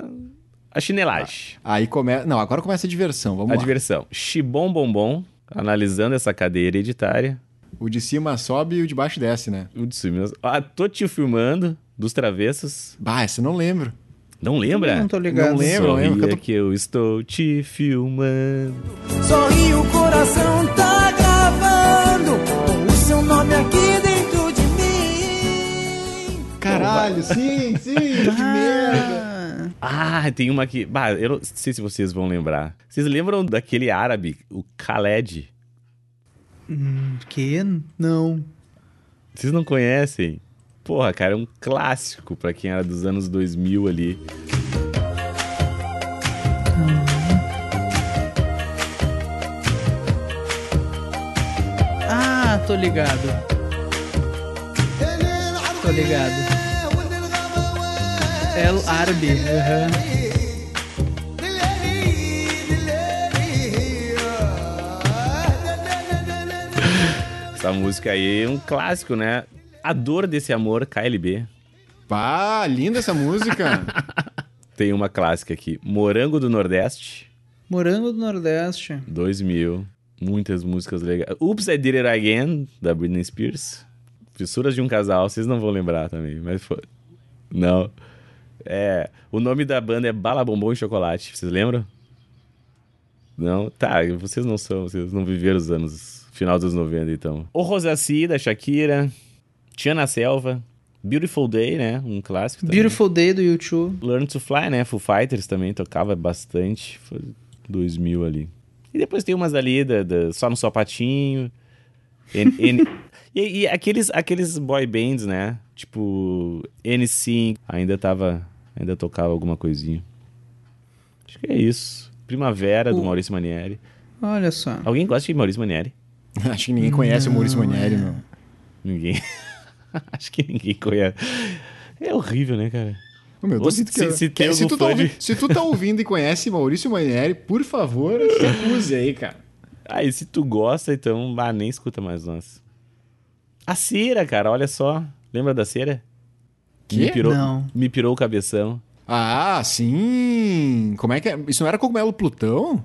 B: A chinelagem.
C: Aí começa. Não, agora começa a diversão. Vamos
B: a
C: lá.
B: diversão. Chibom Bombom, analisando essa cadeia hereditária.
C: O de cima sobe e o de baixo desce, né?
B: O de cima. Ah, tô te filmando, dos travessos.
C: Bah, essa eu não lembro.
B: Não lembra?
A: Não tô ligado.
C: Não lembro, não lembro.
B: Sorria
C: que eu tô-
B: que eu estou te filmando.
E: Sorri, o coração tá gravando com o seu nome aqui dentro de mim.
C: Caralho, sim, sim, que merda.
A: Ah,
B: Ah, tem uma aqui. Bah, eu não sei se vocês vão lembrar. Vocês lembram daquele árabe, o Khaled?
A: que? Não.
B: Vocês não conhecem? Porra, cara, é um clássico pra quem era dos anos 2000 ali.
A: Tô ligado. Tô ligado. El Arbi. aham.
B: Essa música aí é um clássico, né? A dor desse amor, KLB.
C: Pá, linda essa música.
B: Tem uma clássica aqui. Morango do Nordeste,
A: Morango do Nordeste.
B: 2000. Muitas músicas legais. Oops, I Did It Again, da Britney Spears. Fissuras de um casal, vocês não vão lembrar também, mas foi. Não. É, o nome da banda é Bala Bombom e Chocolate, vocês lembram? Não? Tá, vocês não são, vocês não viveram os anos final dos 90, então. O Rosaci, da Shakira, Tia na Selva, Beautiful Day, né? Um clássico também.
A: Beautiful Day do YouTube.
B: Learn to Fly, né? Foo Fighters também tocava bastante. Foi 2000 ali. E depois tem umas ali da, da- só no sapatinho. N- N- e, e aqueles, aqueles boy bands, né? Tipo, N5 ainda tava. Ainda tocava alguma coisinha. Acho que é isso. Primavera, do
A: O-
B: Maurício Manieri.
A: Olha só.
B: Alguém gosta de Maurício Manieri?
C: Acho que ninguém conhece o Maurício Manieri, meu.
B: Ninguém. Acho que ninguém conhece. É horrível, né, cara?
C: Meu, duvido
B: se-
C: que-
B: se
C: que-
B: tem
C: se tu tá
B: de-
C: ouvindo, se tu tá ouvindo e conhece Maurício Manieri, por favor, se acuse aí, cara.
B: Ah, e se tu gosta, então, ah, nem escuta mais nós. A cera, cara, olha só. Lembra da cera?
C: Quê?
B: Me pirou,
A: Não.
B: Me pirou o cabeção.
C: Ah, sim. Como é que é? Isso não era Cogumelo Plutão?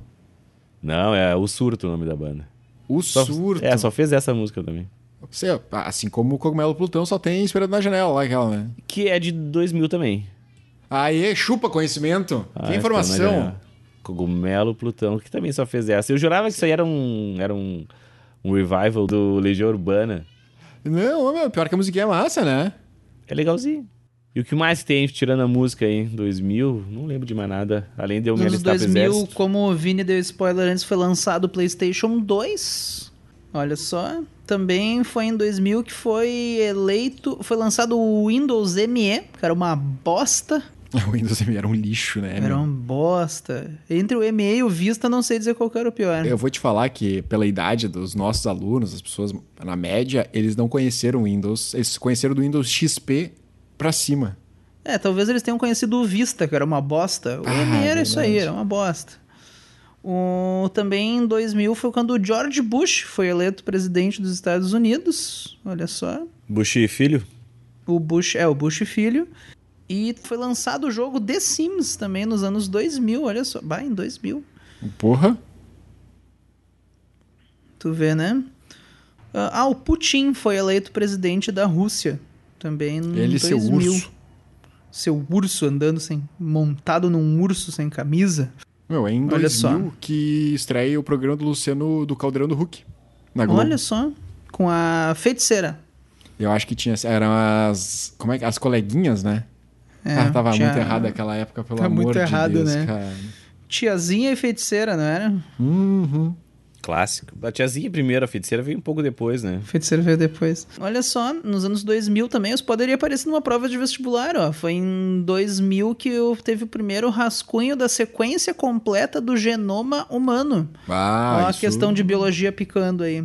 B: Não, é o Surto o nome da banda.
C: O
B: Só-
C: surto.
B: É, só fez essa música também.
C: Sei, assim como o Cogumelo Plutão só tem Esperando na Janela lá, aquela, né?
B: Que é de 2000 também.
C: Aê, chupa conhecimento.
B: Ah,
C: que informação.
B: Cogumelo Plutão, que também só fez essa. Eu jurava que isso aí era um, era um, um revival do Legião Urbana.
C: Não, meu, pior que a musiquinha é massa, né?
B: É legalzinho. E o que mais tem, tirando a música aí, 2000, não lembro de mais nada, além de eu
A: Nos
B: me alistar pro
A: 2000,
B: exército.
A: como o Vini deu spoiler antes, foi lançado o PlayStation 2. Olha só. Também foi em 2000 que foi eleito. Foi lançado o Windows ME, que era uma bosta.
C: O Windows ME era um lixo, né?
A: Era
C: meu?
A: uma bosta. Entre o ME e o Vista, não sei dizer qual que era o pior.
C: Eu vou te falar que, pela idade dos nossos alunos, as pessoas, na média, eles não conheceram o Windows. Eles conheceram do Windows XP pra cima.
A: É, talvez eles tenham conhecido o Vista, que era uma bosta. O
C: Ah,
A: ME era isso aí,
C: verdade.
A: era uma bosta. O, também em 2000 foi quando o George Bush foi eleito presidente dos Estados Unidos. Olha só.
B: Bush e Filho?
A: O Bush, é, o Bush filho. E foi lançado o jogo The Sims também nos anos 2000, olha só. Bah, em 2000.
C: Porra.
A: Tu vê, né? Ah, ah, o Putin foi eleito presidente da Rússia. Também em
C: Ele e
A: 2000.
C: seu urso.
A: Seu urso andando sem... Montado num urso sem camisa.
C: Meu, é em
A: Olha
C: 2000
A: só.
C: que estreia o programa do Luciano do Caldeirão do Hulk. Na Globo.
A: Olha só. Com a feiticeira.
C: Eu acho que tinha. Eram as. Como é que. As coleguinhas, né?
A: É,
C: ah, tava
A: tinha-
C: muito errado aquela época, pelo
A: Tá
C: amor
A: muito
C: de
A: errado,
C: Deus,
A: né?
C: cara.
A: Tiazinha e feiticeira, não era?
C: Uhum.
B: Clássico. A tiazinha primeiro, a feiticeira veio um pouco depois, né?
A: Feiticeiro veio depois. Olha só, nos anos 2000 também, os poderia aparecer numa prova de vestibular, ó. Foi em 2000 que eu teve o primeiro rascunho da sequência completa do genoma humano.
C: Ah,
A: ó, a
C: isso-
A: questão de biologia picando aí.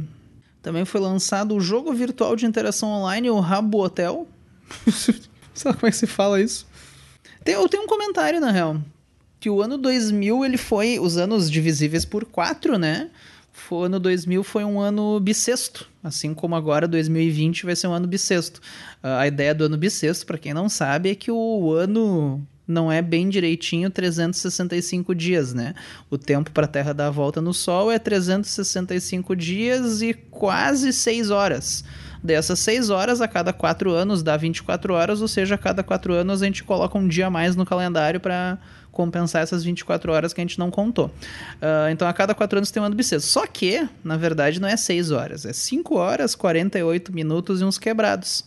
A: Também foi lançado o jogo virtual de interação online, o Rabo Hotel. Sabe como é que se fala isso? Tem, eu tenho um comentário, na real. Que o ano 2000, ele foi... Os anos divisíveis por 4, né? O ano 2000 foi um ano bissexto. Assim como agora, 2020 vai ser um ano bissexto. Ah, A ideia do ano bissexto, pra quem não sabe, é que o ano não é bem direitinho 365 dias, né? O tempo para a Terra dar a volta no Sol é 365 dias e quase 6 horas. Dessas 6 horas, a cada 4 anos dá 24 horas, ou seja, a cada 4 anos a gente coloca um dia a mais no calendário para compensar essas 24 horas que a gente não contou. Ah, então, a cada 4 anos tem um ano bissexto. Só que, na verdade, não é 6 horas, é 5 horas, 48 minutos e uns quebrados.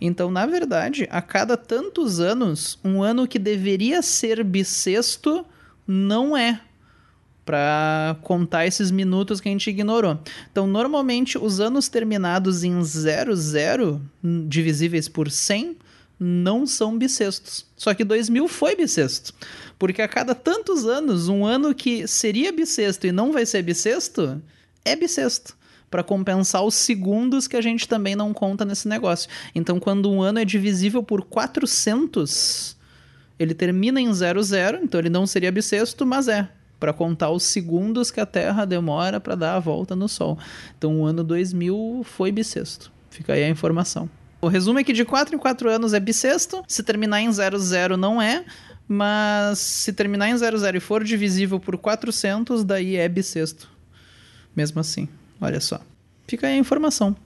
A: Então, na verdade, a cada tantos anos, um ano que deveria ser bissexto não é para contar esses minutos que a gente ignorou. Então, normalmente, os anos terminados em 00, hum, divisíveis por 100, não são bissextos. Só que 2000 foi bissexto. Porque a cada tantos anos, um ano que seria bissexto e não vai ser bissexto, é bissexto. Para compensar os segundos que a gente também não conta nesse negócio. Então, quando um ano é divisível por 400, ele termina em 00, então ele não seria bissexto, mas é. Para contar os segundos que a Terra demora para dar a volta no Sol. Então, o ano 2000 foi bissexto. Fica aí a informação. O resumo é que de 4 em 4 anos é bissexto, se terminar em 00 não é, mas se terminar em 00 e for divisível por 400, daí é bissexto. Mesmo assim, olha só. Fica aí a informação.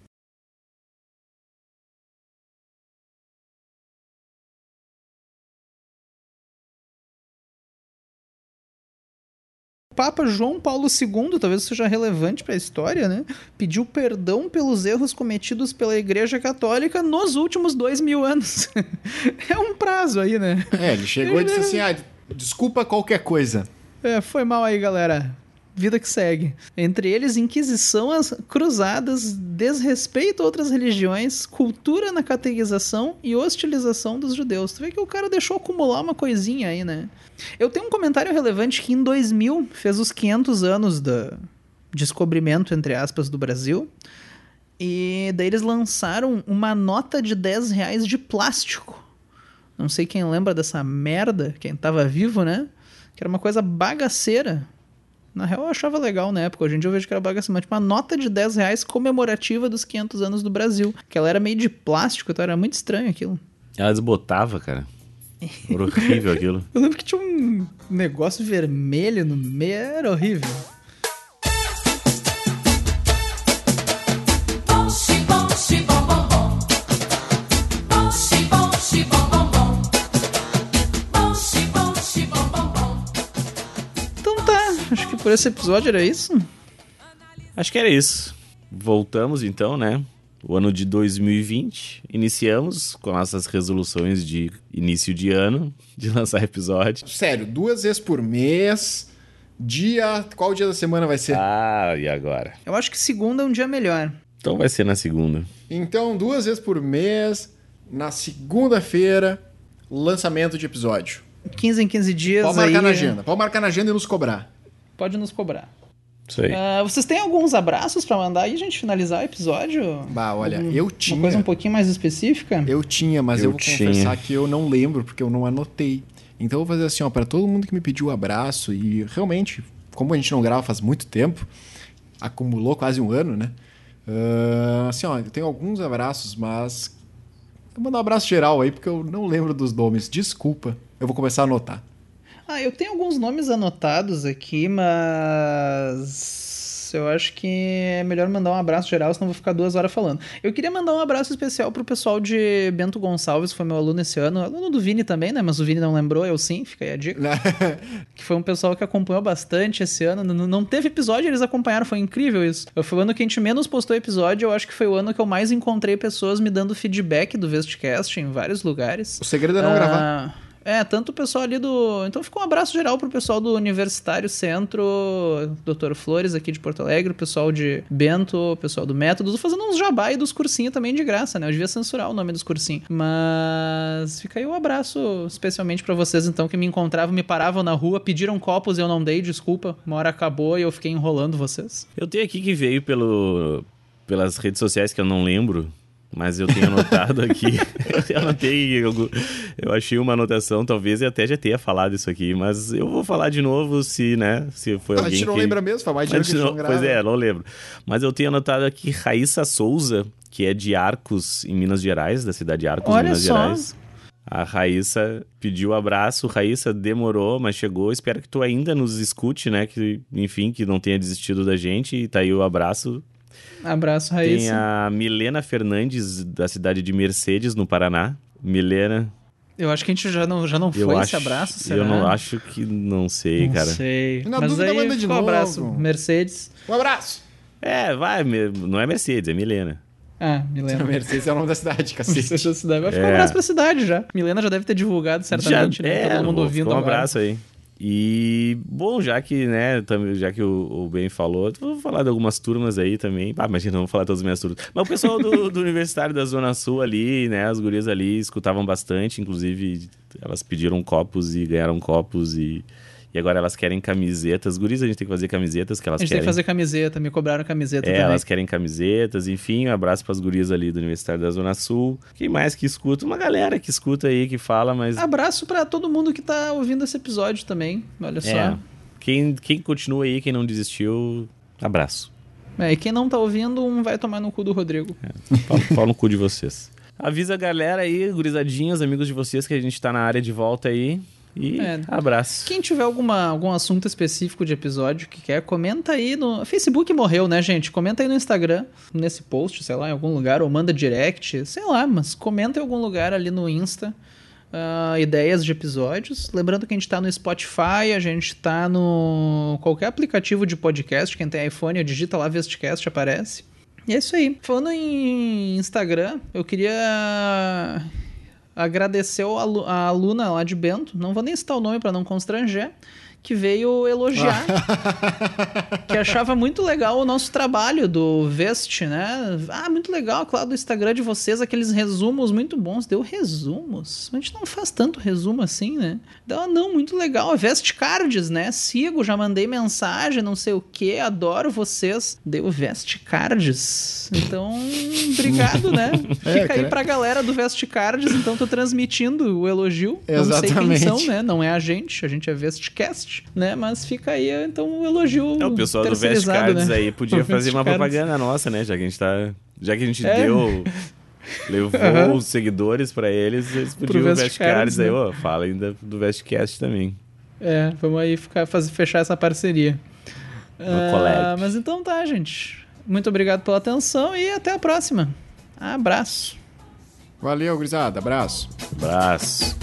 A: Papa João Paulo II, talvez seja relevante para a história, né? Pediu perdão pelos erros cometidos pela Igreja Católica nos últimos dois mil anos. é um prazo aí, né?
C: É, ele chegou e disse assim: ah, desculpa qualquer coisa.
A: É, foi mal aí, galera. Vida que segue. Entre eles, Inquisição, as cruzadas, desrespeito a outras religiões, cultura na catequização e hostilização dos judeus. Tu vê que o cara deixou acumular uma coisinha aí, né? Eu tenho um comentário relevante que em 2000 fez os 500 anos do descobrimento, entre aspas, do Brasil. E daí eles lançaram uma nota de 10 reais de plástico. Não sei quem lembra dessa merda, quem tava vivo, né? Que era uma coisa bagaceira. Na real, eu achava legal na época. Hoje em dia eu vejo que era bagaceira. Mas tipo, uma nota de 10 reais comemorativa dos 500 anos do Brasil. Que ela era meio de plástico, então era muito estranho aquilo.
B: Ela desbotava, cara. Era horrível aquilo.
A: Eu lembro que tinha um negócio vermelho no meio, era horrível. Por esse episódio era isso.
B: Acho que era isso. Voltamos então, né? O ano de 2020. Iniciamos com nossas resoluções de início de ano, de lançar episódio.
C: Sério, duas vezes por mês. Dia. Qual dia da semana vai ser?
B: Ah, e agora?
A: Eu acho que segunda é um dia melhor.
B: Então vai ser na segunda.
C: Então, duas vezes por mês, na segunda-feira, lançamento de episódio.
A: 15 em 15 dias
C: Pode marcar
A: aí,
C: na agenda. Pode marcar na agenda e nos cobrar.
A: Pode nos cobrar.
B: Isso aí.
A: Ah, vocês têm alguns abraços pra mandar aí a gente finalizar o episódio?
C: Bah, olha,
A: Algum-
C: eu
A: Uma
C: tinha.
A: coisa um pouquinho mais específica?
C: Eu tinha, mas eu,
B: Eu
C: vou
B: tinha.
C: confessar que eu não lembro, porque eu não anotei. Então eu vou fazer assim, ó, pra todo mundo que me pediu um abraço, e realmente, como a gente não grava faz muito tempo, acumulou quase um ano, né? Ah, assim, ó, eu tenho alguns abraços, mas. Vou mandar um abraço geral aí, porque eu não lembro dos nomes. Desculpa. Eu vou começar a anotar.
A: Ah, eu tenho alguns nomes anotados aqui, mas eu acho que é melhor mandar um abraço geral, senão vou ficar duas horas falando. Eu queria mandar um abraço especial pro pessoal de Bento Gonçalves, que foi meu aluno esse ano, aluno do Vini também, né? Mas o Vini não lembrou, eu sim, fica aí a dica. que foi um pessoal que acompanhou bastante esse ano. Não, não teve episódio, eles acompanharam, foi incrível isso. Foi o ano que a gente menos postou episódio, eu acho que foi o ano que eu mais encontrei pessoas me dando feedback do Vestcast em vários lugares.
C: O segredo é não
A: Ah,
C: gravar.
A: É, tanto o pessoal ali do. Então ficou um abraço geral pro pessoal do Universitário Centro, Dr. Flores aqui de Porto Alegre, o pessoal de Bento, o pessoal do Método, fazendo uns jabá e dos cursinhos também de graça, né? Eu devia censurar o nome dos cursinhos. Mas fica aí um abraço especialmente pra vocês, então, que me encontravam, me paravam na rua, pediram copos e eu não dei, desculpa. Uma hora acabou e eu fiquei enrolando vocês.
B: Eu tenho aqui que veio pelo, pelas redes sociais que eu não lembro, mas eu tenho anotado aqui. eu anotei, eu, eu achei uma anotação, talvez eu até já tenha falado isso aqui, mas eu vou falar de novo se, né, se foi
C: a
B: alguém
C: gente não
B: que...
C: lembra mesmo, faz mais
B: A
C: dinheiro que a
B: não-. Pois é, não lembro. Mas eu tenho anotado aqui Raíssa Souza, que é de Arcos, em Minas Gerais, da cidade de Arcos,
A: Olha
B: Minas
A: só.
B: Gerais. A Raíssa pediu abraço. Raíssa demorou, mas chegou. Espero que tu ainda nos escute, né? Que, enfim, que não tenha desistido da gente. E tá aí o abraço.
A: Abraço,
B: Tem
A: Raíssa.
B: a Milena Fernandes, da cidade de Mercedes, no Paraná. Milena,
A: Eu acho que a gente já não, já não
B: eu
A: foi
B: acho.
A: esse abraço, será?
B: Eu não acho que não sei,
A: Não
B: cara.
A: sei.
C: Na
A: Mas
C: dúvida,
A: aí
C: manda de
A: ficou um
C: novo.
A: abraço, Mercedes.
C: Um abraço!
B: É, vai, me- não é Mercedes, é Milena.
A: Ah, Milena.
C: Mercedes é o nome da cidade, cacete.
A: Mercedes da cidade. Vai ficar um
B: É.
A: abraço pra cidade já. Milena já deve ter divulgado certamente,
B: Já-
A: né? Tá todo mundo ouvindo
B: um
A: agora.
B: abraço aí. E, bom, já que, né, já que o, o Ben falou, vou falar de algumas turmas aí também. Ah, imagina, não vou falar todas as minhas turmas. Mas o pessoal do, do Universitário da Zona Sul ali, né, as gurias ali escutavam bastante, inclusive elas pediram copos e ganharam copos e, e agora elas querem camisetas. Gurias, a gente tem que fazer camisetas que
A: A
B: elas
A: gente tem
B: querem.
A: que fazer camiseta, me cobraram camiseta
B: É,
A: também.
B: elas querem camisetas, enfim, um abraço pras gurias ali do Universitário da Zona Sul. Quem mais que escuta? Uma galera que escuta aí, que fala, mas
A: Abraço pra todo mundo que tá ouvindo esse episódio também. Olha só.
B: É. Quem, quem continua aí, quem não desistiu, abraço.
A: É, e quem não tá ouvindo, um vai tomar no cu do Rodrigo.
B: Pau, pau no cu de vocês. Avisa a galera aí, gurizadinhas, amigos de vocês, que a gente tá na área de volta aí. E
A: É.
B: abraço.
A: Quem tiver alguma, algum assunto específico de episódio que quer, comenta aí no. Facebook morreu, né, gente? Comenta aí no Instagram, nesse post, sei lá, em algum lugar, ou manda direct, sei lá, mas comenta em algum lugar ali no Insta. ah, ideias de episódios. Lembrando que a gente tá no Spotify, a gente tá no qualquer aplicativo de podcast. Quem tem iPhone, digita lá Vestcast, aparece. E é isso aí. Falando em Instagram, eu queria alu- a aluna lá de Bento, não vou nem citar o nome para não constranger, que veio elogiar, que achava muito legal o nosso trabalho do Vest, né? Ah, muito legal, claro, do Instagram de vocês, aqueles resumos muito bons. Deu resumos? A gente não faz tanto resumo assim, né? Deu, ah, não, muito legal. Vest Cards, né? Sigo, já mandei mensagem, não sei o que, adoro vocês. Deu Vest Cards. Então, obrigado, né?
C: É,
A: Fica aí pra galera do Vest Cards, então tô transmitindo o elogio. Não sei
C: Exatamente.
A: quem são, né? Não é a gente, a gente é Vestcast, né? Mas fica aí, então, o elogio
B: É, o pessoal do Vest Cards
A: né?
B: aí podia fazer uma propaganda nossa, né? Já que a gente tá. Já que a gente
A: É.
B: deu. Levou
A: Aham.
B: os seguidores pra eles, eles podiam o
A: Vest
B: Vest
A: Cards,
B: Cards aí,
A: né?
B: ó. Fala ainda do Vestcast também.
A: É, vamos aí ficar, fazer, fechar essa parceria.
B: Collab.
A: mas então tá, gente. Muito obrigado pela atenção e até a próxima. Abraço.
C: Valeu, gurizada. Abraço.
B: Abraço.